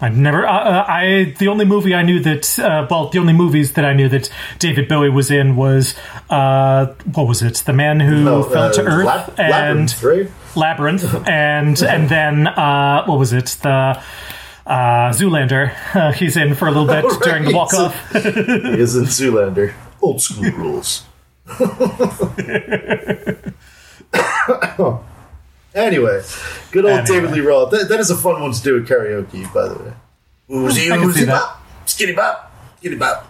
I've never. Uh, uh, I the only movie I knew that. Uh, well, the only movies that I knew that David Bowie was in was uh, what was it? The Man Who No, Fell uh, to Earth Lab- and Labyrinth, right? (laughs) Labyrinth, and and then uh, what was it? The uh, Zoolander. Uh, he's in for a little bit (laughs) right. during the walk off. (laughs) He is in Zoolander. Old school rules. (coughs) (coughs) (coughs) anyway, good old Anyway. David Lee Roth. That, that is a fun one to do at karaoke, by the way. Woozy, I can see woozy that. bop, skitty bop, skitty (laughs) bop.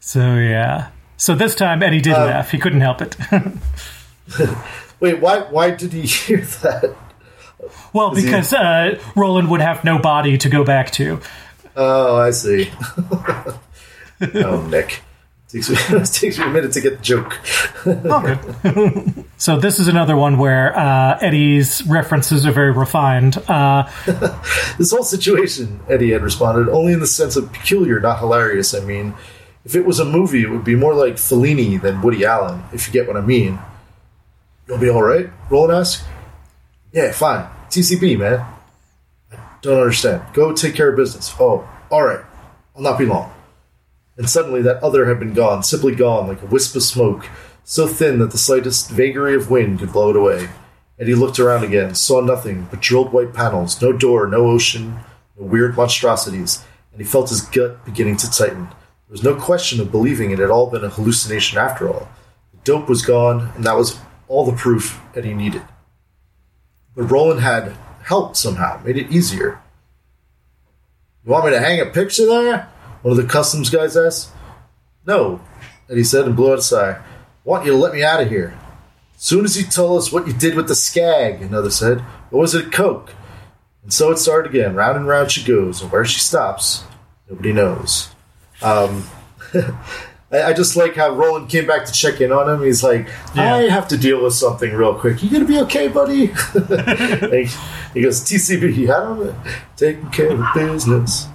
So yeah. So this time Eddie Um, did laugh. He couldn't help it. (laughs) Wait, why? Why did he (laughs) hear that? well, he- because uh, Roland would have no body to go back to. Oh, I see. oh, Nick. Takes me, it (laughs) takes me a minute to get the joke. (laughs) (laughs) So this is another one where uh, Eddie's references are very refined. Uh, This whole situation, Eddie had responded, only in the sense of peculiar, not hilarious. I mean, if it was a movie, it would be more like Fellini than Woody Allen, if you get what I mean. You'll be alright? Roland asked. Yeah, fine. TCB, man. I don't understand. Go take care of business. Oh, alright. I'll not be long. And suddenly that other had been gone, simply gone, like a wisp of smoke, so thin that the slightest vagary of wind could blow it away. And he looked around again, saw nothing but drilled white panels, no door, no ocean, no weird monstrosities, and he felt his gut beginning to tighten. There was no question of believing it had all been a hallucination after all. The dope was gone, and that was all the proof that he needed. But Roland had helped somehow, made it easier. You want me to hang a picture there? One of the customs guys asked. No, Eddie said and blew out a sigh. Want you to let me out of here. Soon as you told us what you did with the skag, another said. Or was it Coke? And so it started again. Round and round she goes, and where she stops, nobody knows. Um, (laughs) I, just like how Roland came back to check in on him. He's like, I have to deal with something real quick. You gonna be okay, buddy? (laughs) (laughs) He goes, TCB, I don't know. Taking care of business.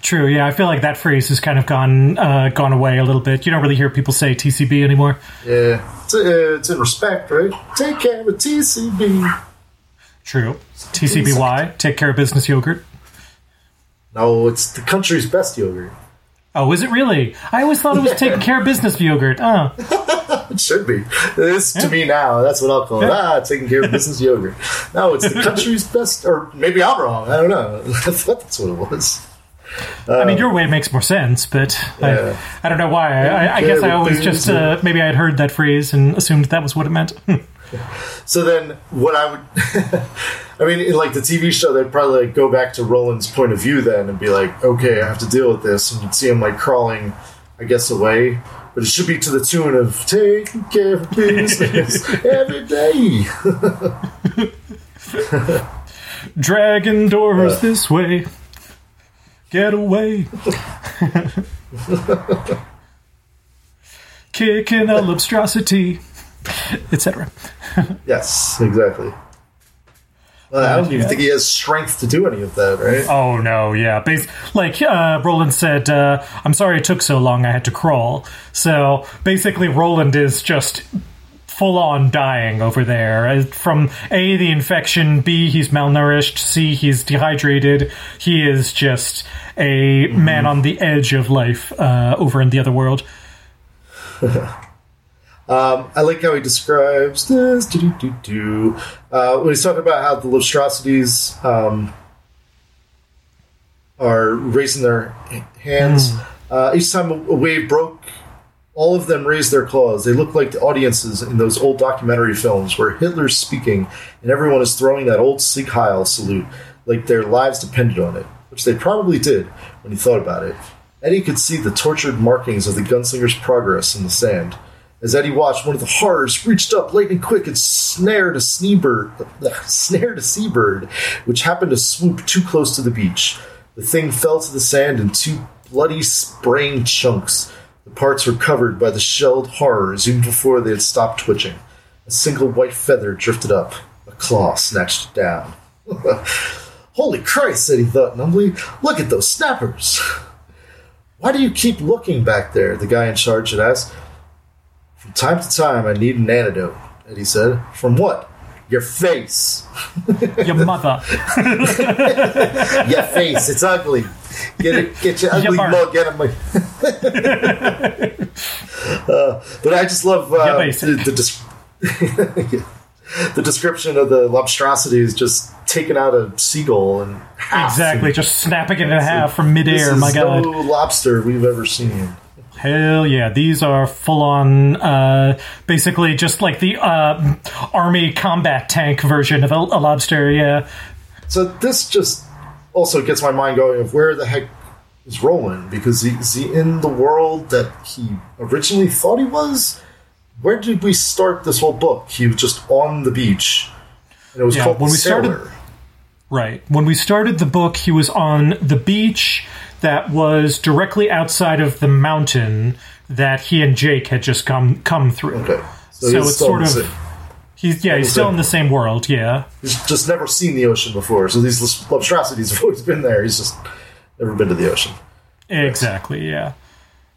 True, yeah, I feel like that phrase has kind of gone uh, gone away a little bit. You don't really hear people say TCB anymore. Yeah, it's, uh, it's in respect, right? Take care of TCB. True. TCBY, take care of business yogurt. No, it's the country's best yogurt. Oh, is it really? I always thought it was taking care of business yogurt. Oh, (laughs) It should be. It is to me now. That's what I'll call it. Ah, taking care of business yogurt. No, it's the country's (laughs) best, or maybe I'm wrong. I don't know. I thought (laughs) that's what it was. I mean, your way makes more sense, but Yeah. I, I don't know why. I, I, I guess I always just uh, maybe I had heard that phrase and assumed that was what it meant. So then, what I would, I mean, in like the TV show, they'd probably like go back to Roland's point of view then and be like, okay, I have to deal with this, and you'd see him like crawling, I guess, away. But it should be to the tune of taking care of business (laughs) every day. (laughs) Dragon doors this way. Get away. (laughs) sidekick in a lobstrosity, etc. yes, exactly. Well, I don't even yeah. think he has strength to do any of that, right? Oh no, yeah. Bas- like uh, Roland said, uh, "I'm sorry it took so long. I had to crawl." So basically, Roland is just full on dying over there Uh, from a the infection, b he's malnourished, c he's dehydrated. He is just a man on the edge of life uh, over in the other world. (laughs) Um, I like how he describes this. Uh, when he's talking about how the Lobstrosities um, are raising their hands, uh, each time a, a wave broke, all of them raised their claws. They look like the audiences in those old documentary films where Hitler's speaking and everyone is throwing that old Sieg Heil salute like their lives depended on it, which they probably did when he thought about it. Eddie could see the tortured markings of the gunslinger's progress in the sand. As Eddie watched, one of the horrors reached up lightning quick and snared a seabird, (laughs) snared a seabird, which happened to swoop too close to the beach. The thing fell to the sand in two bloody, spraying chunks. The parts were covered by the shelled horrors even before they had stopped twitching. A single white feather drifted up. A claw snatched it down. (laughs) Holy Christ, Eddie thought numbly. Look at those snappers. Why do you keep looking back there? The guy in charge had asked. Time to time, I need an antidote, And he said. From what? Your face. (laughs) Your mother. (laughs) Your face. It's ugly. Get it. Get your ugly Yipper. mug out of my. (laughs) uh, but I just love uh, the, the, des- the description of the lobstrosities just taking out a seagull and half. exactly, just snapping it in half from midair. is My God. no lobster we've ever seen. Hell yeah, these are full on, uh, basically just like the uh, army combat tank version of a, a lobster. Yeah, So this just also gets my mind going of where the heck is Roland because he, is he in the world that he originally thought he was? Where did we start this whole book? He was just on the beach, and it was Yeah, called when we started- right. When we started the book, he was on the beach that was directly outside of the mountain that he and Jake had just come come through. Okay, so, So it's sort of he's yeah he's still in the same world. Yeah, he's just never seen the ocean before. So these monstrosities have always been there. He's just never been to the ocean. exactly. Yeah.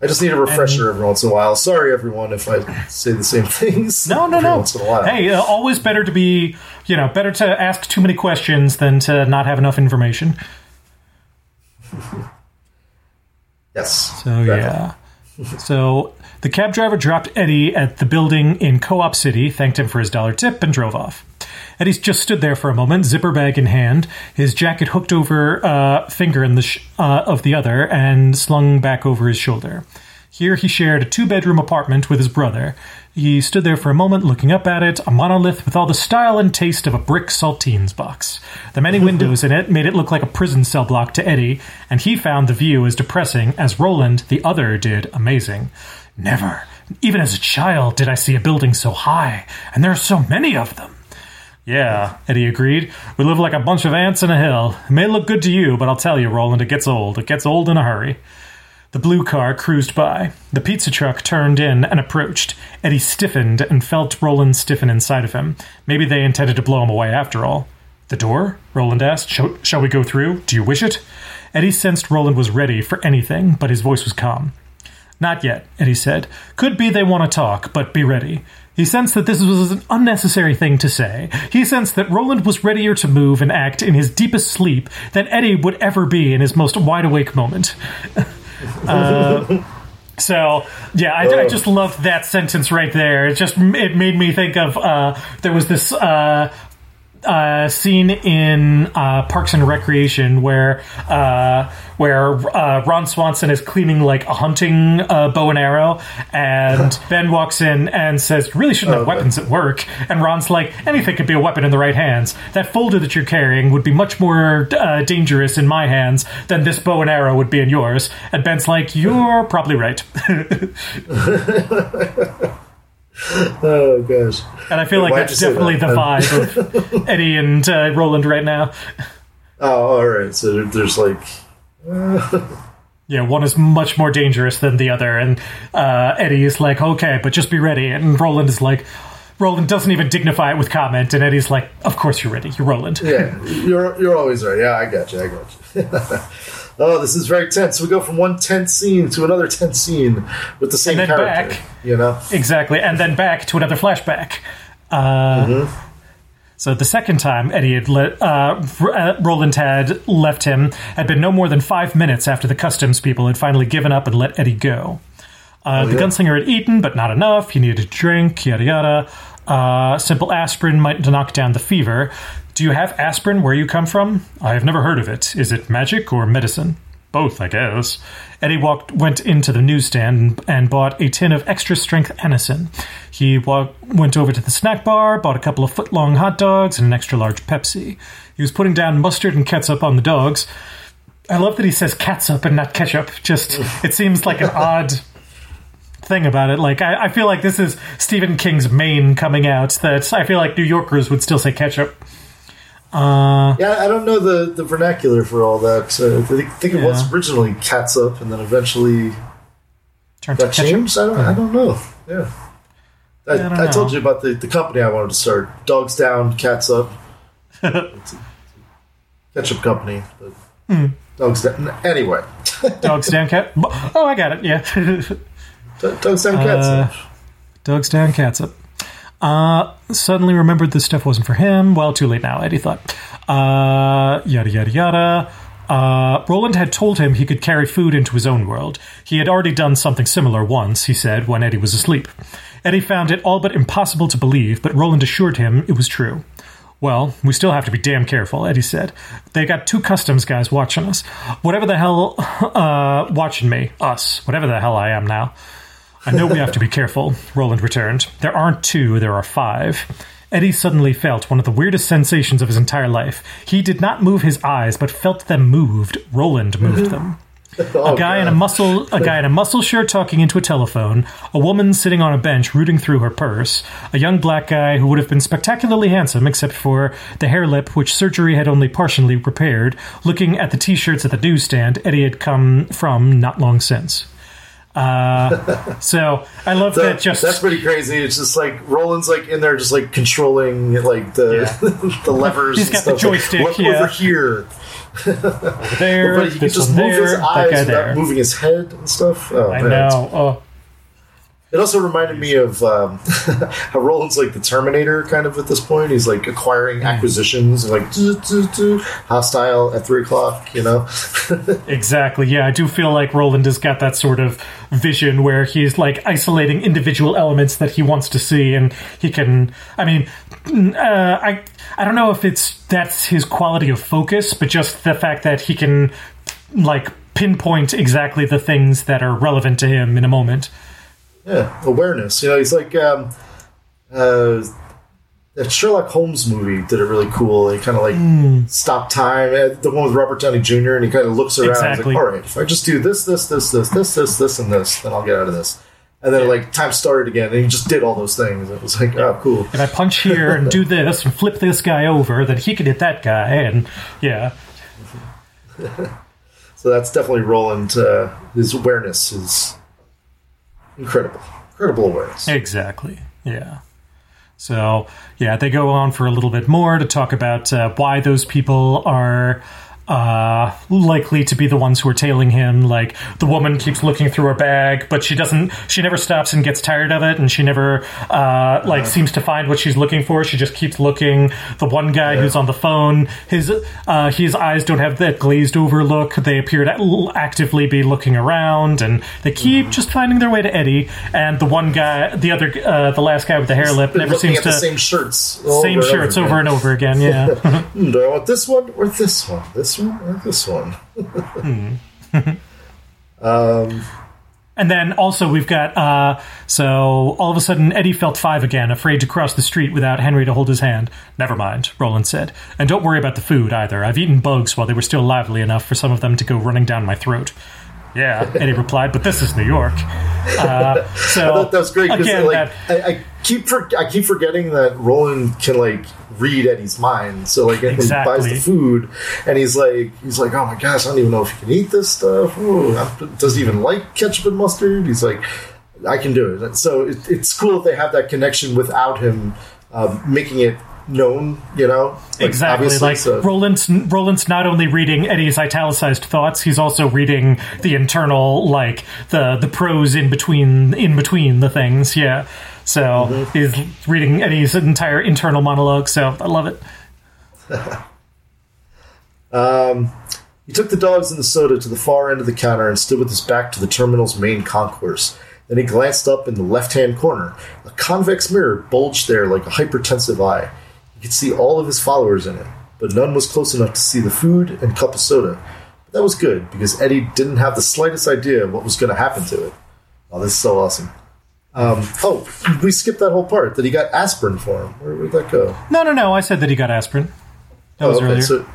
I just need a refresher every once in a while. Sorry, everyone, if I say the same (laughs) things. No, no, every no. Once in a while. Hey, uh, always better to be, you know, better to ask too many questions than to not have enough information. (laughs) yes. So yeah. so the cab driver dropped Eddie at the building in Co-op City, thanked him for his dollar tip, and drove off. Eddie's just stood there for a moment, zipper bag in hand, his jacket hooked over uh, finger in the sh- uh, of the other, and slung back over his shoulder. Here he shared a two-bedroom apartment with his brother. He stood there for a moment, looking up at it, a monolith with all the style and taste of a brick saltines box. The many (laughs) windows in it made it look like a prison cell block to Eddie, and he found the view as depressing as Roland, the other, did amazing. Never, even as a child, did I see a building so high, and there are so many of them. Yeah, Eddie agreed. We live like a bunch of ants in a hill. It may look good to you, but I'll tell you, Roland, it gets old. It gets old in a hurry. The blue car cruised by. The pizza truck turned in and approached. Eddie stiffened and felt Roland stiffen inside of him. Maybe they intended to blow him away after all. The door? Roland asked. Shall, shall we go through? Do you wish it? Eddie sensed Roland was ready for anything, but his voice was calm. Not yet, Eddie said. Could be they want to talk, but be ready. He sensed that this was an unnecessary thing to say. He sensed that Roland was readier to move and act in his deepest sleep than Eddie would ever be in his most wide awake moment. (laughs) Uh, so yeah, I, I just loved that sentence right there. It just it made me think of uh, there was this uh, uh, scene in uh, Parks and Recreation where uh, where uh, Ron Swanson is cleaning like a hunting uh, bow and arrow, and (laughs) Ben walks in and says, "You really shouldn't have Okay. weapons at work." And Ron's like, "Anything could be a weapon in the right hands. That folder that you're carrying would be much more uh, dangerous in my hands than this bow and arrow would be in yours." And Ben's like, "You're probably right." (laughs) (laughs) (laughs) Oh gosh. And I feel like Why'd that's definitely the that? vibe of (laughs) Eddie and uh, Roland right now. Oh, all right. So there's like, uh, (laughs) Yeah, one is much more dangerous than the other, and uh, Eddie is like, "Okay, but just be ready." And Roland is like, Roland doesn't even dignify it with comment, and Eddie's like, "Of course you're ready. You're Roland." Yeah, you're you're always right. Yeah, I got you. I got you. Oh, this is very tense. We go from one tense scene to another tense scene with the same character. Back, you know, exactly, and then back to another flashback. Uh, mm-hmm. So the second time Eddie had let, uh, uh, Roland had left him had been no more than five minutes after the customs people had finally given up and let Eddie go. Uh, oh, the gunslinger had eaten, but not enough. He needed a drink, yada yada. Uh, simple aspirin might knock down the fever. Do you have aspirin where you come from? I have never heard of it. Is it magic or medicine? Both, I guess. Eddie walked, went into the newsstand and bought a tin of extra strength Anacin. He went over to the snack bar, bought a couple of foot long hot dogs and an extra large Pepsi. He was putting down mustard and ketchup on the dogs. I love that he says catsup and not ketchup. Just, it seems like an odd thing about it. Like, I, I feel like this is Stephen King's main coming out, that I feel like New Yorkers would still say ketchup. Uh, yeah, I don't know the, the vernacular for all that. Uh, I think, it yeah. was originally catsup, and then eventually Turned got changed. I don't, I don't know. Yeah, I, yeah, I, I told you about the, the company I wanted to start. Dogs down, cats up. (laughs) ketchup company, but mm. dogs down. Anyway, (laughs) dogs down, cat. Oh, I got it. Yeah, dogs down, cats uh, up. Dogs down, cats up. Uh, suddenly remembered this stuff wasn't for him. Well, too late now, Eddie thought. Uh, yada, yada, yada. Uh, Roland had told him he could carry food into his own world. He had already done something similar once, he said, when Eddie was asleep. Eddie found it all but impossible to believe, but Roland assured him it was true. Well, we still have to be damn careful, Eddie said. They got two customs guys watching us. Whatever the hell, (laughs) uh, watching me, us, whatever the hell I am now. I know we have to be careful, Roland returned. There aren't two, there are five. Eddie suddenly felt one of the weirdest sensations of his entire life. He did not move his eyes, but felt them moved. Roland moved them. (laughs) Oh, a guy God. in a muscle a guy in a muscle shirt talking into a telephone, a woman sitting on a bench rooting through her purse, a young black guy who would have been spectacularly handsome except for the hare lip which surgery had only partially repaired, looking at the t-shirts at the newsstand Eddie had come from not long since. Uh, (laughs) so I love that. Just that's pretty crazy. It's just like Roland's like in there, just like controlling like the yeah. (laughs) the levers. He's got the joystick. Like, yeah. over here. over there. (laughs) but he can just move there, his eyes without there. moving his head and stuff. Oh, I man. know. It also reminded me of um, (laughs) how Roland's like the Terminator kind of at this point. He's like acquiring hmm. acquisitions, like hostile at three o'clock. You know. (laughs) exactly. Yeah, I do feel like Roland has got that sort of vision where he's like isolating individual elements that he wants to see, and he can. I mean, uh, I I don't know if it's that's his quality of focus, but just the fact that he can like pinpoint exactly the things that are relevant to him in a moment. Yeah, awareness. You know, he's like um, uh, that Sherlock Holmes movie did it really cool. He kind of like mm. stopped time. Uh, the one with Robert Downey Jr. and he kind of looks around. Exactly. Like, All right, if I just do this, this, this, this, this, this, this, and this, then I'll get out of this. And then like time started again, and he just did all those things. It was like, oh, cool. If I punch here and do this and flip this guy over, then he can hit that guy, and yeah. (laughs) so that's definitely Roland. Uh, his awareness is incredible, incredible awareness. Exactly. Yeah. So yeah, they go on for a little bit more to talk about uh, why those people are uh, likely to be the ones who are tailing him. Like the woman keeps looking through her bag, but she doesn't. She never stops and gets tired of it, and she never uh, like seems to find what she's looking for. She just keeps looking. The one guy yeah. who's on the phone, his uh, his eyes don't have that glazed over look. They appear to actively be looking around, and they keep mm-hmm. just finding their way to Eddie. And the one guy, the other, uh, the last guy with the hare lip, never seems to same shirts, same shirts over and over again. Yeah. (laughs) Do I want this one or this one? This one or this one? hmm. (laughs) um, and then also we've got uh, so all of a sudden Eddie felt five again, afraid to cross the street without Henry to hold his hand. Never mind, Roland said, and don't worry about the food either. I've eaten bugs while they were still lively enough for some of them to go running down my throat. Yeah, (laughs) Eddie replied, "But this is New York." Uh, (laughs) so that was great because again, like that- I, I keep for, I keep forgetting that Roland can like read Eddie's mind. So like when he buys the food and he's like he's like oh my gosh I don't even know if he can eat this stuff. Ooh, does he even like ketchup and mustard? He's like I can do it. So it, it's cool that they have that connection without him um, making it known. You know Like, Exactly. Like so- Roland's Roland's not only reading Eddie's italicized thoughts, he's also reading the internal like the the prose in between in between the things. Yeah. So Mm-hmm. he's reading Eddie's entire internal monologue. So I love it. (laughs) He took the dogs and the soda to the far end of the counter and stood with his back to the terminal's main concourse. Then he glanced up in the left hand corner. A convex mirror bulged there like a hypertensive eye. He could see all of his followers in it, but none was close enough to see the food and cup of soda. But that was good, because Eddie didn't have the slightest idea of what was going to happen to it. Oh, this is so awesome. Um, oh, we skipped that whole part that he got aspirin for him. Where would that go? No, no, no. I said that he got aspirin. That was Oh, okay, earlier. So,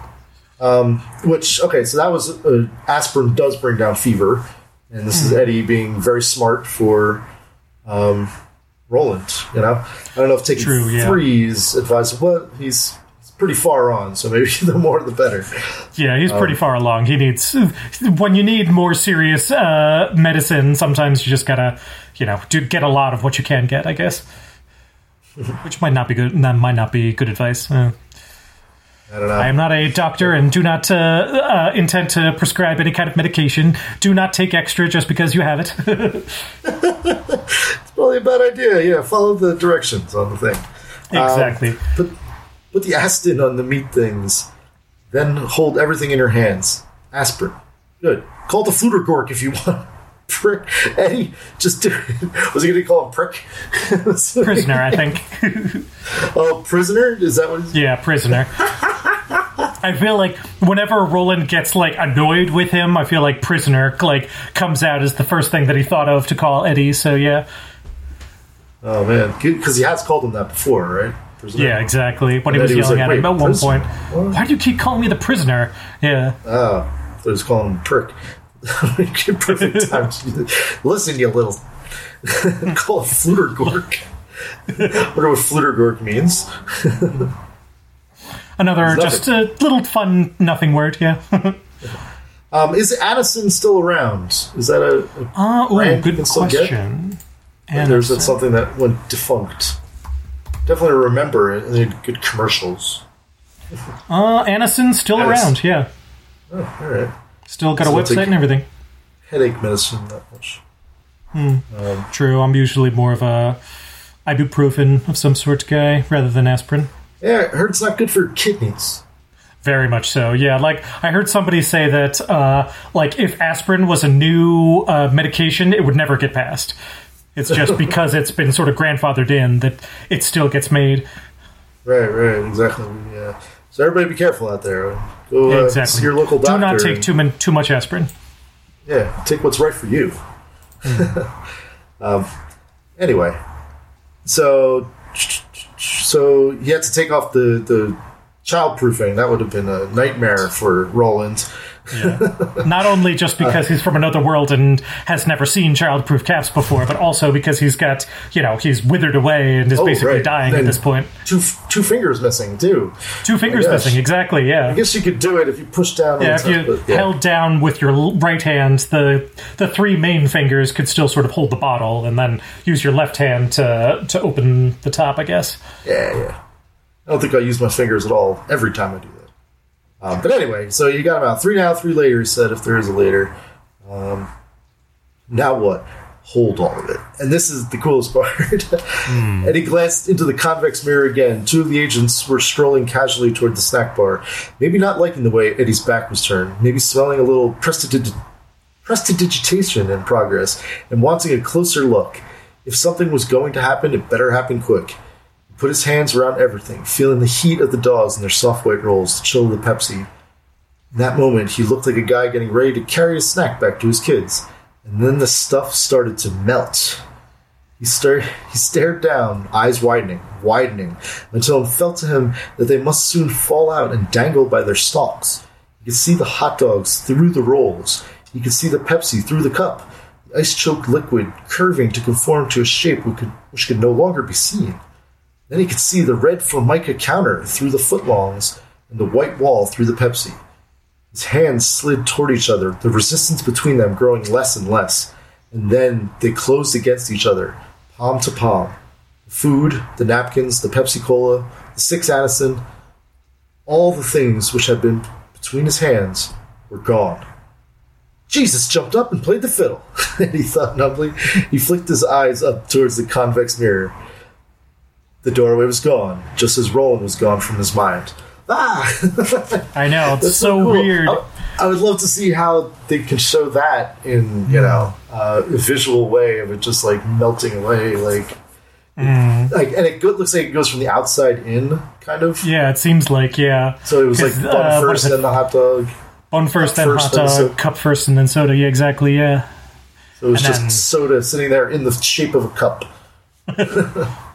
um, which okay, so that was uh, aspirin does bring down fever, and this Hmm. is Eddie being very smart for um, Roland. You know, I don't know if taking True, yeah. three is advisable. Well, he's, he's pretty far on, so maybe (laughs) the more the better. Yeah, he's Um, pretty far along. He needs when you need more serious uh, medicine. Sometimes you just gotta, you know, do get a lot of what you can get. I guess, (laughs) which might not be good. That might not be good advice. Uh, I don't know. I am not a doctor and do not uh, uh, intend to prescribe any kind of medication. Do not take extra just because you have it. (laughs) It's probably a bad idea. Yeah, follow the directions on the thing. exactly. Put put the Aston on the meat things. Then hold everything in your hands. Aspirin. Good. Call the fluter Flutergork if you (laughs) want. Prick. Eddie, just do it. (laughs) Was he going to call him Prick? (laughs) prisoner, I think. oh, prisoner? Is that what. Yeah, prisoner. I feel like whenever Roland gets like annoyed with him, I feel like prisoner like comes out as the first thing that he thought of to call Eddie. So yeah, Oh, man. Because he has called him that before, right? Prisoner? yeah, exactly. When he was he was yelling like, at him "Wait, at one prisoner? point, What? why do you keep calling me the prisoner? Yeah, Oh, I was calling him Prick. (laughs) Perfect (laughs) time. Listen, to you little. (laughs) Call it Flutergork. I wonder what Flutergork means. another just a little fun nothing word. Yeah. Um, is Anacin still around? Is that a, a Uh, oh, good can still get? question. is it something that went defunct? Definitely remember it. and they had good commercials. uh, Anacin's still around. Yeah, Oh, all right. still got a So it's website and everything. Headache medicine, that much. Hmm. True. I'm usually more of a ibuprofen of some sort guy rather than aspirin. Yeah, I heard it's not good for kidneys. Very much so. Yeah, like I heard somebody say that, uh, like if aspirin was a new uh, medication, it would never get passed. It's just (laughs) because it's been sort of grandfathered in that it still gets made. Right, right, exactly. Yeah. So everybody, be careful out there. Go uh, exactly. see your local doctor. Do not take too min- too much aspirin. Yeah, take what's right for you. (laughs) um, anyway, so so he had to take off the the childproofing. That would have been a nightmare for Roland. Not only just because he's from another world and has never seen childproof caps before, but also because he's got, you know, he's withered away and is Oh, basically right. dying at this point. Two two fingers missing too. Two fingers missing, exactly, yeah. I guess you could do it if you push down. Yeah, on if you but yeah. held down with your right hand, the the three main fingers could still sort of hold the bottle, and then use your left hand to to open the top. I guess. Yeah, yeah. I don't think I use my fingers at all every time I do that. Um, but anyway, so you got about three now, three later. He said, if there is a later. Um, now what? Hold all of it. And this is the coolest (laughs) part. and he glanced into the convex mirror again. Two of the agents were strolling casually toward the snack bar, maybe not liking the way Eddie's back was turned, maybe smelling a little prestidig- prestidigitation in progress, and wanting a closer look. If something was going to happen, it better happen quick put his hands around everything, feeling the heat of the dogs and their soft white rolls, the chill of the Pepsi. In that moment, he looked like a guy getting ready to carry a snack back to his kids. And then the stuff started to melt. He, star- he stared down, eyes widening, widening, until it felt to him that they must soon fall out and dangle by their stalks. He could see the hot dogs through the rolls. He could see the Pepsi through the cup, the ice choked liquid curving to conform to a shape which could, which could no longer be seen. Then he could see the red formica counter through the footlongs and the white wall through the Pepsi. His hands slid toward each other, the resistance between them growing less and less, and then they closed against each other, palm to palm. The food, the napkins, the Pepsi Cola, the six Anacin, all the things which had been between his hands were gone. Jesus jumped up and played the fiddle. (laughs) and he thought numbly. He flicked his eyes up towards the convex mirror. The doorway was gone, just as Roland was gone from his mind. Ah! I know, it's (laughs) so, cool. weird. I, I, would love to see how they can show that in, you know, uh, a visual way of it just like melting away, like. Mm. Like and it go- looks like it goes from the outside in, kind of. Yeah, it seems like yeah. So it was like bun uh, first, then the hot dog. Bun first, then first, hot dog. Then cup first, and then soda. Yeah, exactly. Yeah. So it was and just then... soda sitting there in the shape of a cup. (laughs)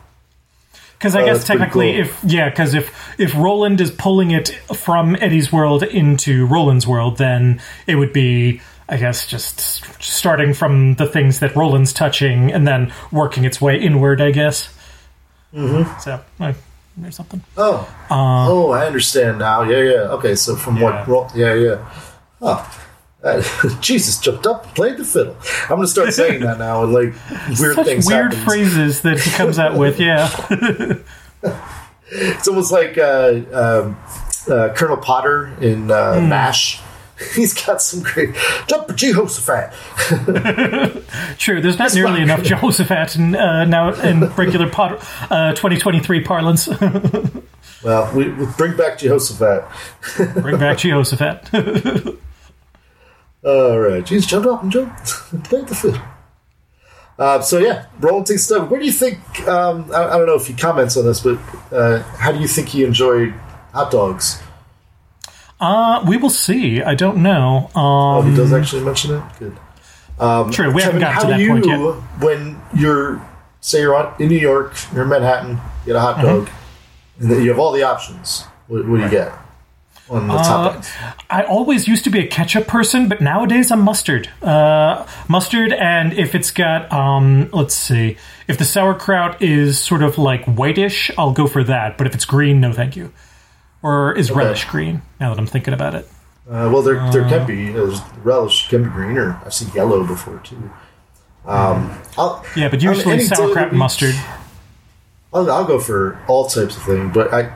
Because I oh, guess technically, cool. if yeah, because if if Roland is pulling it from Eddie's world into Roland's world, then it would be, I guess, just starting from the things that Roland's touching and then working its way inward. I guess. Mm-hmm. So uh, there's something. Oh, uh, oh, I understand now. Yeah, yeah. Okay, so from yeah. what? Yeah, yeah. Oh. Uh, (laughs) Jesus jumped up and played the fiddle. I'm going to start saying that now, and like (laughs) weird Such things. Weird phrases that he comes out with, yeah. (laughs) it's almost like uh, um, uh, Colonel Potter in mm. MASH. He's got some great jump Jehoshaphat. True, there's not nearly enough Jehoshaphat in, uh, now in regular pot, 2023 parlance. well, we, we bring back Jehoshaphat. bring back Jehoshaphat. All right, jeez, jump up and jumped, (laughs) played the food. Uh, so yeah, takes stuff. Where do you think? Um, I, I, don't know if he comments on this, but uh, how do you think he enjoyed hot dogs? Uh, we will see. I don't know. Um, oh, he does actually mention it. Good. Um, True, we Kevin, haven't gotten to that you, point yet. When you're, say, you're on, in New York, you're in Manhattan, you get a hot mm-hmm. dog, mm-hmm. and you have all the options. What, what do you get? On the uh, I always used to be a ketchup person, but nowadays I'm mustard. Uh, mustard, and if it's got, um, let's see, if the sauerkraut is sort of like whitish, I'll go for that. But if it's green, no, thank you. Or is okay. relish green? Now that I'm thinking about it. Uh, well, there, there can be uh, relish can be green, or I've seen yellow before too. Um, yeah, but usually sauerkraut and mustard. I'll, I'll, go for all types of things, but I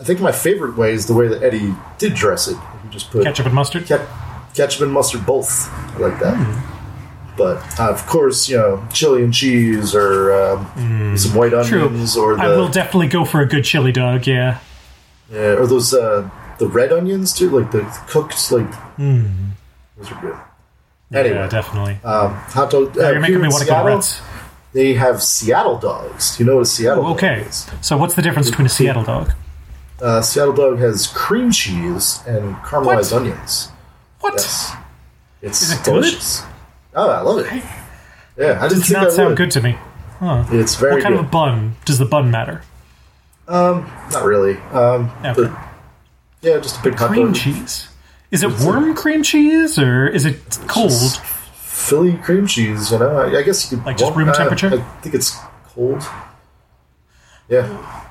I think my favorite way is the way that Eddie did dress it. Just put ketchup and mustard. Ke- ketchup and mustard both. I like that. Mm. But uh, of course, you know, chili and cheese or um, mm. some white onions. True. Or the, I will definitely go for a good chili dog. Yeah. Yeah, or those uh, the red onions too, like the cooked like. Mm. Those are good. Anyway, yeah, definitely. Um, hot dog. Uh, you're making me want to go Reds. They have Seattle dogs. Do you know what a Seattle? Oh, okay. So what's the difference between a Seattle dog? Uh, Seattle Dog has cream cheese and caramelized what? onions. What? Yes. It's it delicious. Good? Oh, I love it. Yeah, I didn't does not sound would. good to me. Huh. It's very. What kind good. of a bun? Does the bun matter? Um, not really. Um, okay. but, yeah, just a big cream cheese. Is it warm cream cheese or is it cold? Philly cream cheese. You know, I, I guess you could like just room temperature. I think it's cold. Yeah.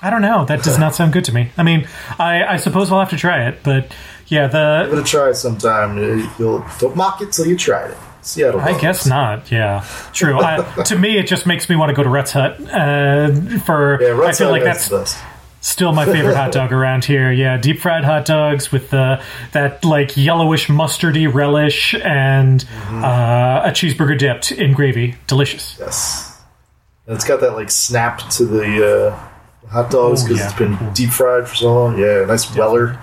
I don't know. That does not sound good to me. I mean, I, I suppose I'll have to try it, but yeah, the give it a try sometime. You'll don't mock it till you try it. Seattle. I guess not. Yeah, true. I, to me, it just makes me want to go to Rutt's Hut. Uh, for yeah, I feel like that's still my favorite hot dog (laughs) around here. Yeah, deep fried hot dogs with the that like yellowish mustardy relish and mm-hmm. uh, a cheeseburger dipped in gravy. Delicious. Yes, and it's got that like snap to the. Uh, hot dogs because yeah. it's been deep fried for so long. Yeah, nice Weller.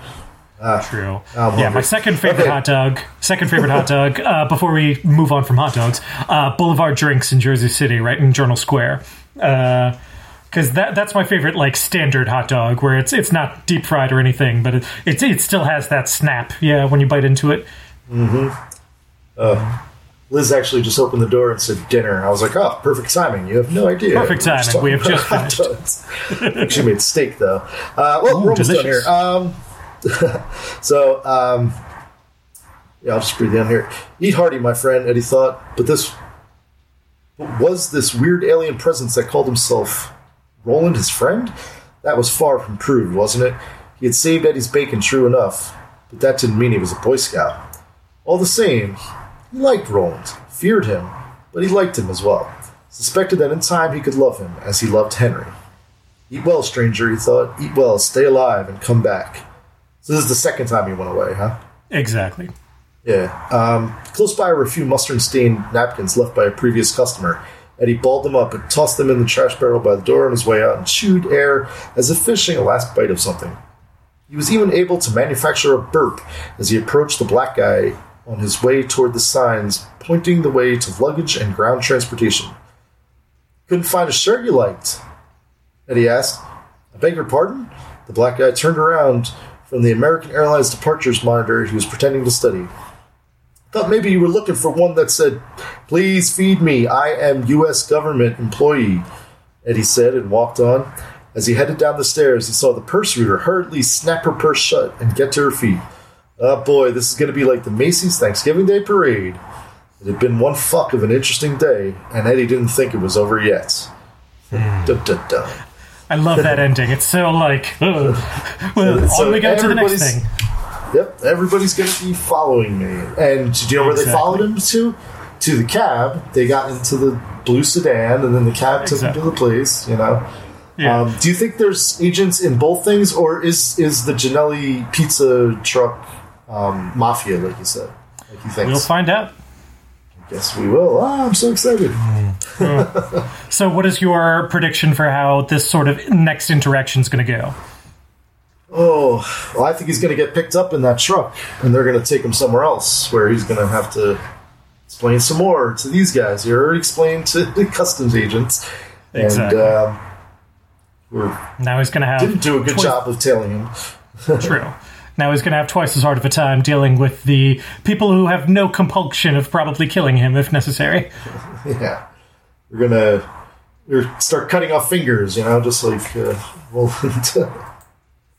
Ah, True. Yeah, my second favorite okay. hot dog. Second favorite hot dog. Uh, before we move on from hot dogs, uh, Boulevard Drinks in Jersey City, right in Journal Square. Because uh, that that's my favorite, like standard hot dog, where it's it's not deep fried or anything, but it it, it still has that snap. Yeah, when you bite into it. Mm-hmm. Uh, Liz actually just opened the door and said dinner. I was like, oh, perfect timing. You have no idea. Perfect timing. We have just finished. she (laughs) made steak, though. Uh, well, Ooh, we're almost delicious. done here. Um, (laughs) so, um, Yeah, I'll just breathe down here. Eat hearty, my friend, Eddie thought, but this was this weird alien presence that called himself Roland his friend? That was far from proved, wasn't it? He had saved Eddie's bacon, true enough, but that didn't mean he was a Boy Scout. All the same, he liked Roland, feared him, but he liked him as well. Suspected that in time he could love him as he loved Henry. Eat well, stranger, he thought. Eat well, stay alive, and come back. So this is the second time he went away, huh? Exactly. Yeah. Um, close by were a few mustard stained napkins left by a previous customer. Eddie balled them up and tossed them in the trash barrel by the door on his way out and chewed air as if fishing a last bite of something. He was even able to manufacture a burp as he approached the black guy on his way toward the signs pointing the way to luggage and ground transportation. Couldn't find a shirt you liked? Eddie asked. I beg your pardon? The black guy turned around from the American Airlines departures monitor he was pretending to study. Thought maybe you were looking for one that said, Please feed me, I am U.S. government employee, Eddie said and walked on. As he headed down the stairs, he saw the purse reader hurriedly snap her purse shut and get to her feet. Oh boy, this is going to be like the Macy's Thanksgiving Day Parade. It had been one fuck of an interesting day, and Eddie didn't think it was over yet. Mm. I love that ending. It's so like, (laughs) well, so, on we go to the next thing. Yep, everybody's going to be following me. And do you know where exactly. they followed him to? To the cab. They got into the blue sedan, and then the cab exactly. took them to the place. You know. Yeah. Um, do you think there's agents in both things, or is is the Ginelli pizza truck um, mafia, like you said? Like you think? We'll find out. I guess we will. Ah, I'm so excited. Mm. so, what is your prediction for how this sort of next interaction is going to go? Oh, well, I think he's going to get picked up in that truck, and they're going to take him somewhere else where he's going to have to explain some more to these guys. He already explained to (laughs) the customs agents, exactly. and um, we're now he's going to have didn't do a good twice, job of telling him. (laughs) true. Now he's going to have twice as hard of a time dealing with the people who have no compulsion of probably killing him if necessary. (laughs) Yeah, we're gonna we're start cutting off fingers, you know, just like uh, (laughs)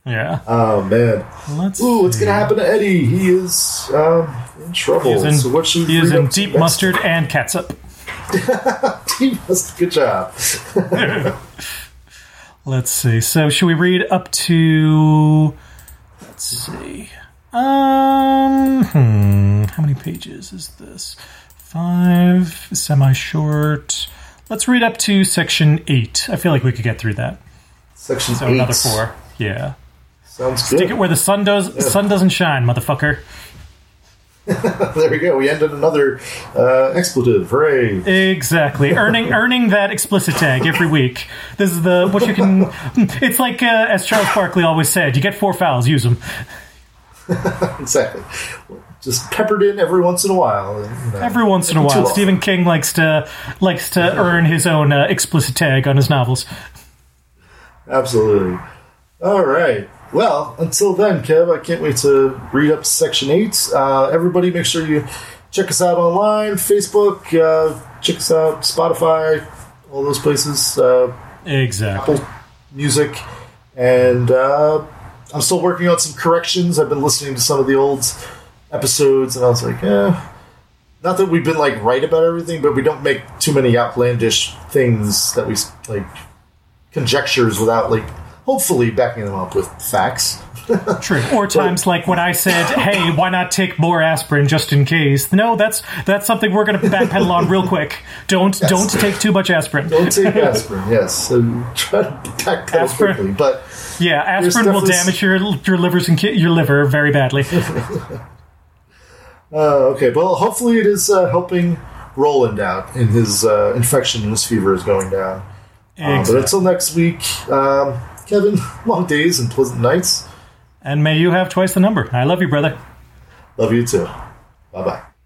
yeah. Oh man. Let's Ooh, what's gonna happen to Eddie? He is um, in trouble. He is in, so what should he is in deep mustard and catsup. (laughs) deep mustard. Good job. let's see. So should we read up to? Let's see. Um, hmm, how many pages is this? Five, semi-short. Let's read up to section eight. I feel like we could get through that. Section so eight. another four. Yeah. Sounds good. Stick it where the sun does. Yeah. Sun doesn't shine, motherfucker. (laughs) there we go. We ended another uh, expletive. Hooray! Exactly. (laughs) earning earning that explicit tag every week. This is the what you can. (laughs) It's like uh, as Charles Barkley always said: you get four fouls, use them. exactly. Just peppered in every once in a while. You know, every once in a while, Stephen King likes to likes to earn his own uh, explicit tag on his novels. Absolutely. All right. Well, until then, Kev, I can't wait to read up section eight. Uh, everybody, make sure you check us out online, Facebook, uh, check us out, Spotify, all those places. Uh, exactly. Apple Music, and uh, I'm still working on some corrections. I've been listening to some of the old episodes, and I was like, eh. Not that we've been like right about everything, but we don't make too many outlandish things that we like conjectures without like hopefully backing them up with facts. True. Or times but, like when I said, "Hey, why not take more aspirin just in case?" No, that's that's something we're going to backpedal on real quick. Don't yes. don't take too much aspirin. Don't take (laughs) aspirin. yes, so try to backpedal aspirin, quickly. But yeah, aspirin will damage your your livers and your liver very badly. (laughs) uh, okay, well, hopefully it is uh, helping Roland out in his uh, infection and his fever is going down. Exactly. Uh, but until next week. Um, Kevin, (laughs) long days and pleasant nights. And may you have twice the number. I love you, brother. Love you too. Bye bye.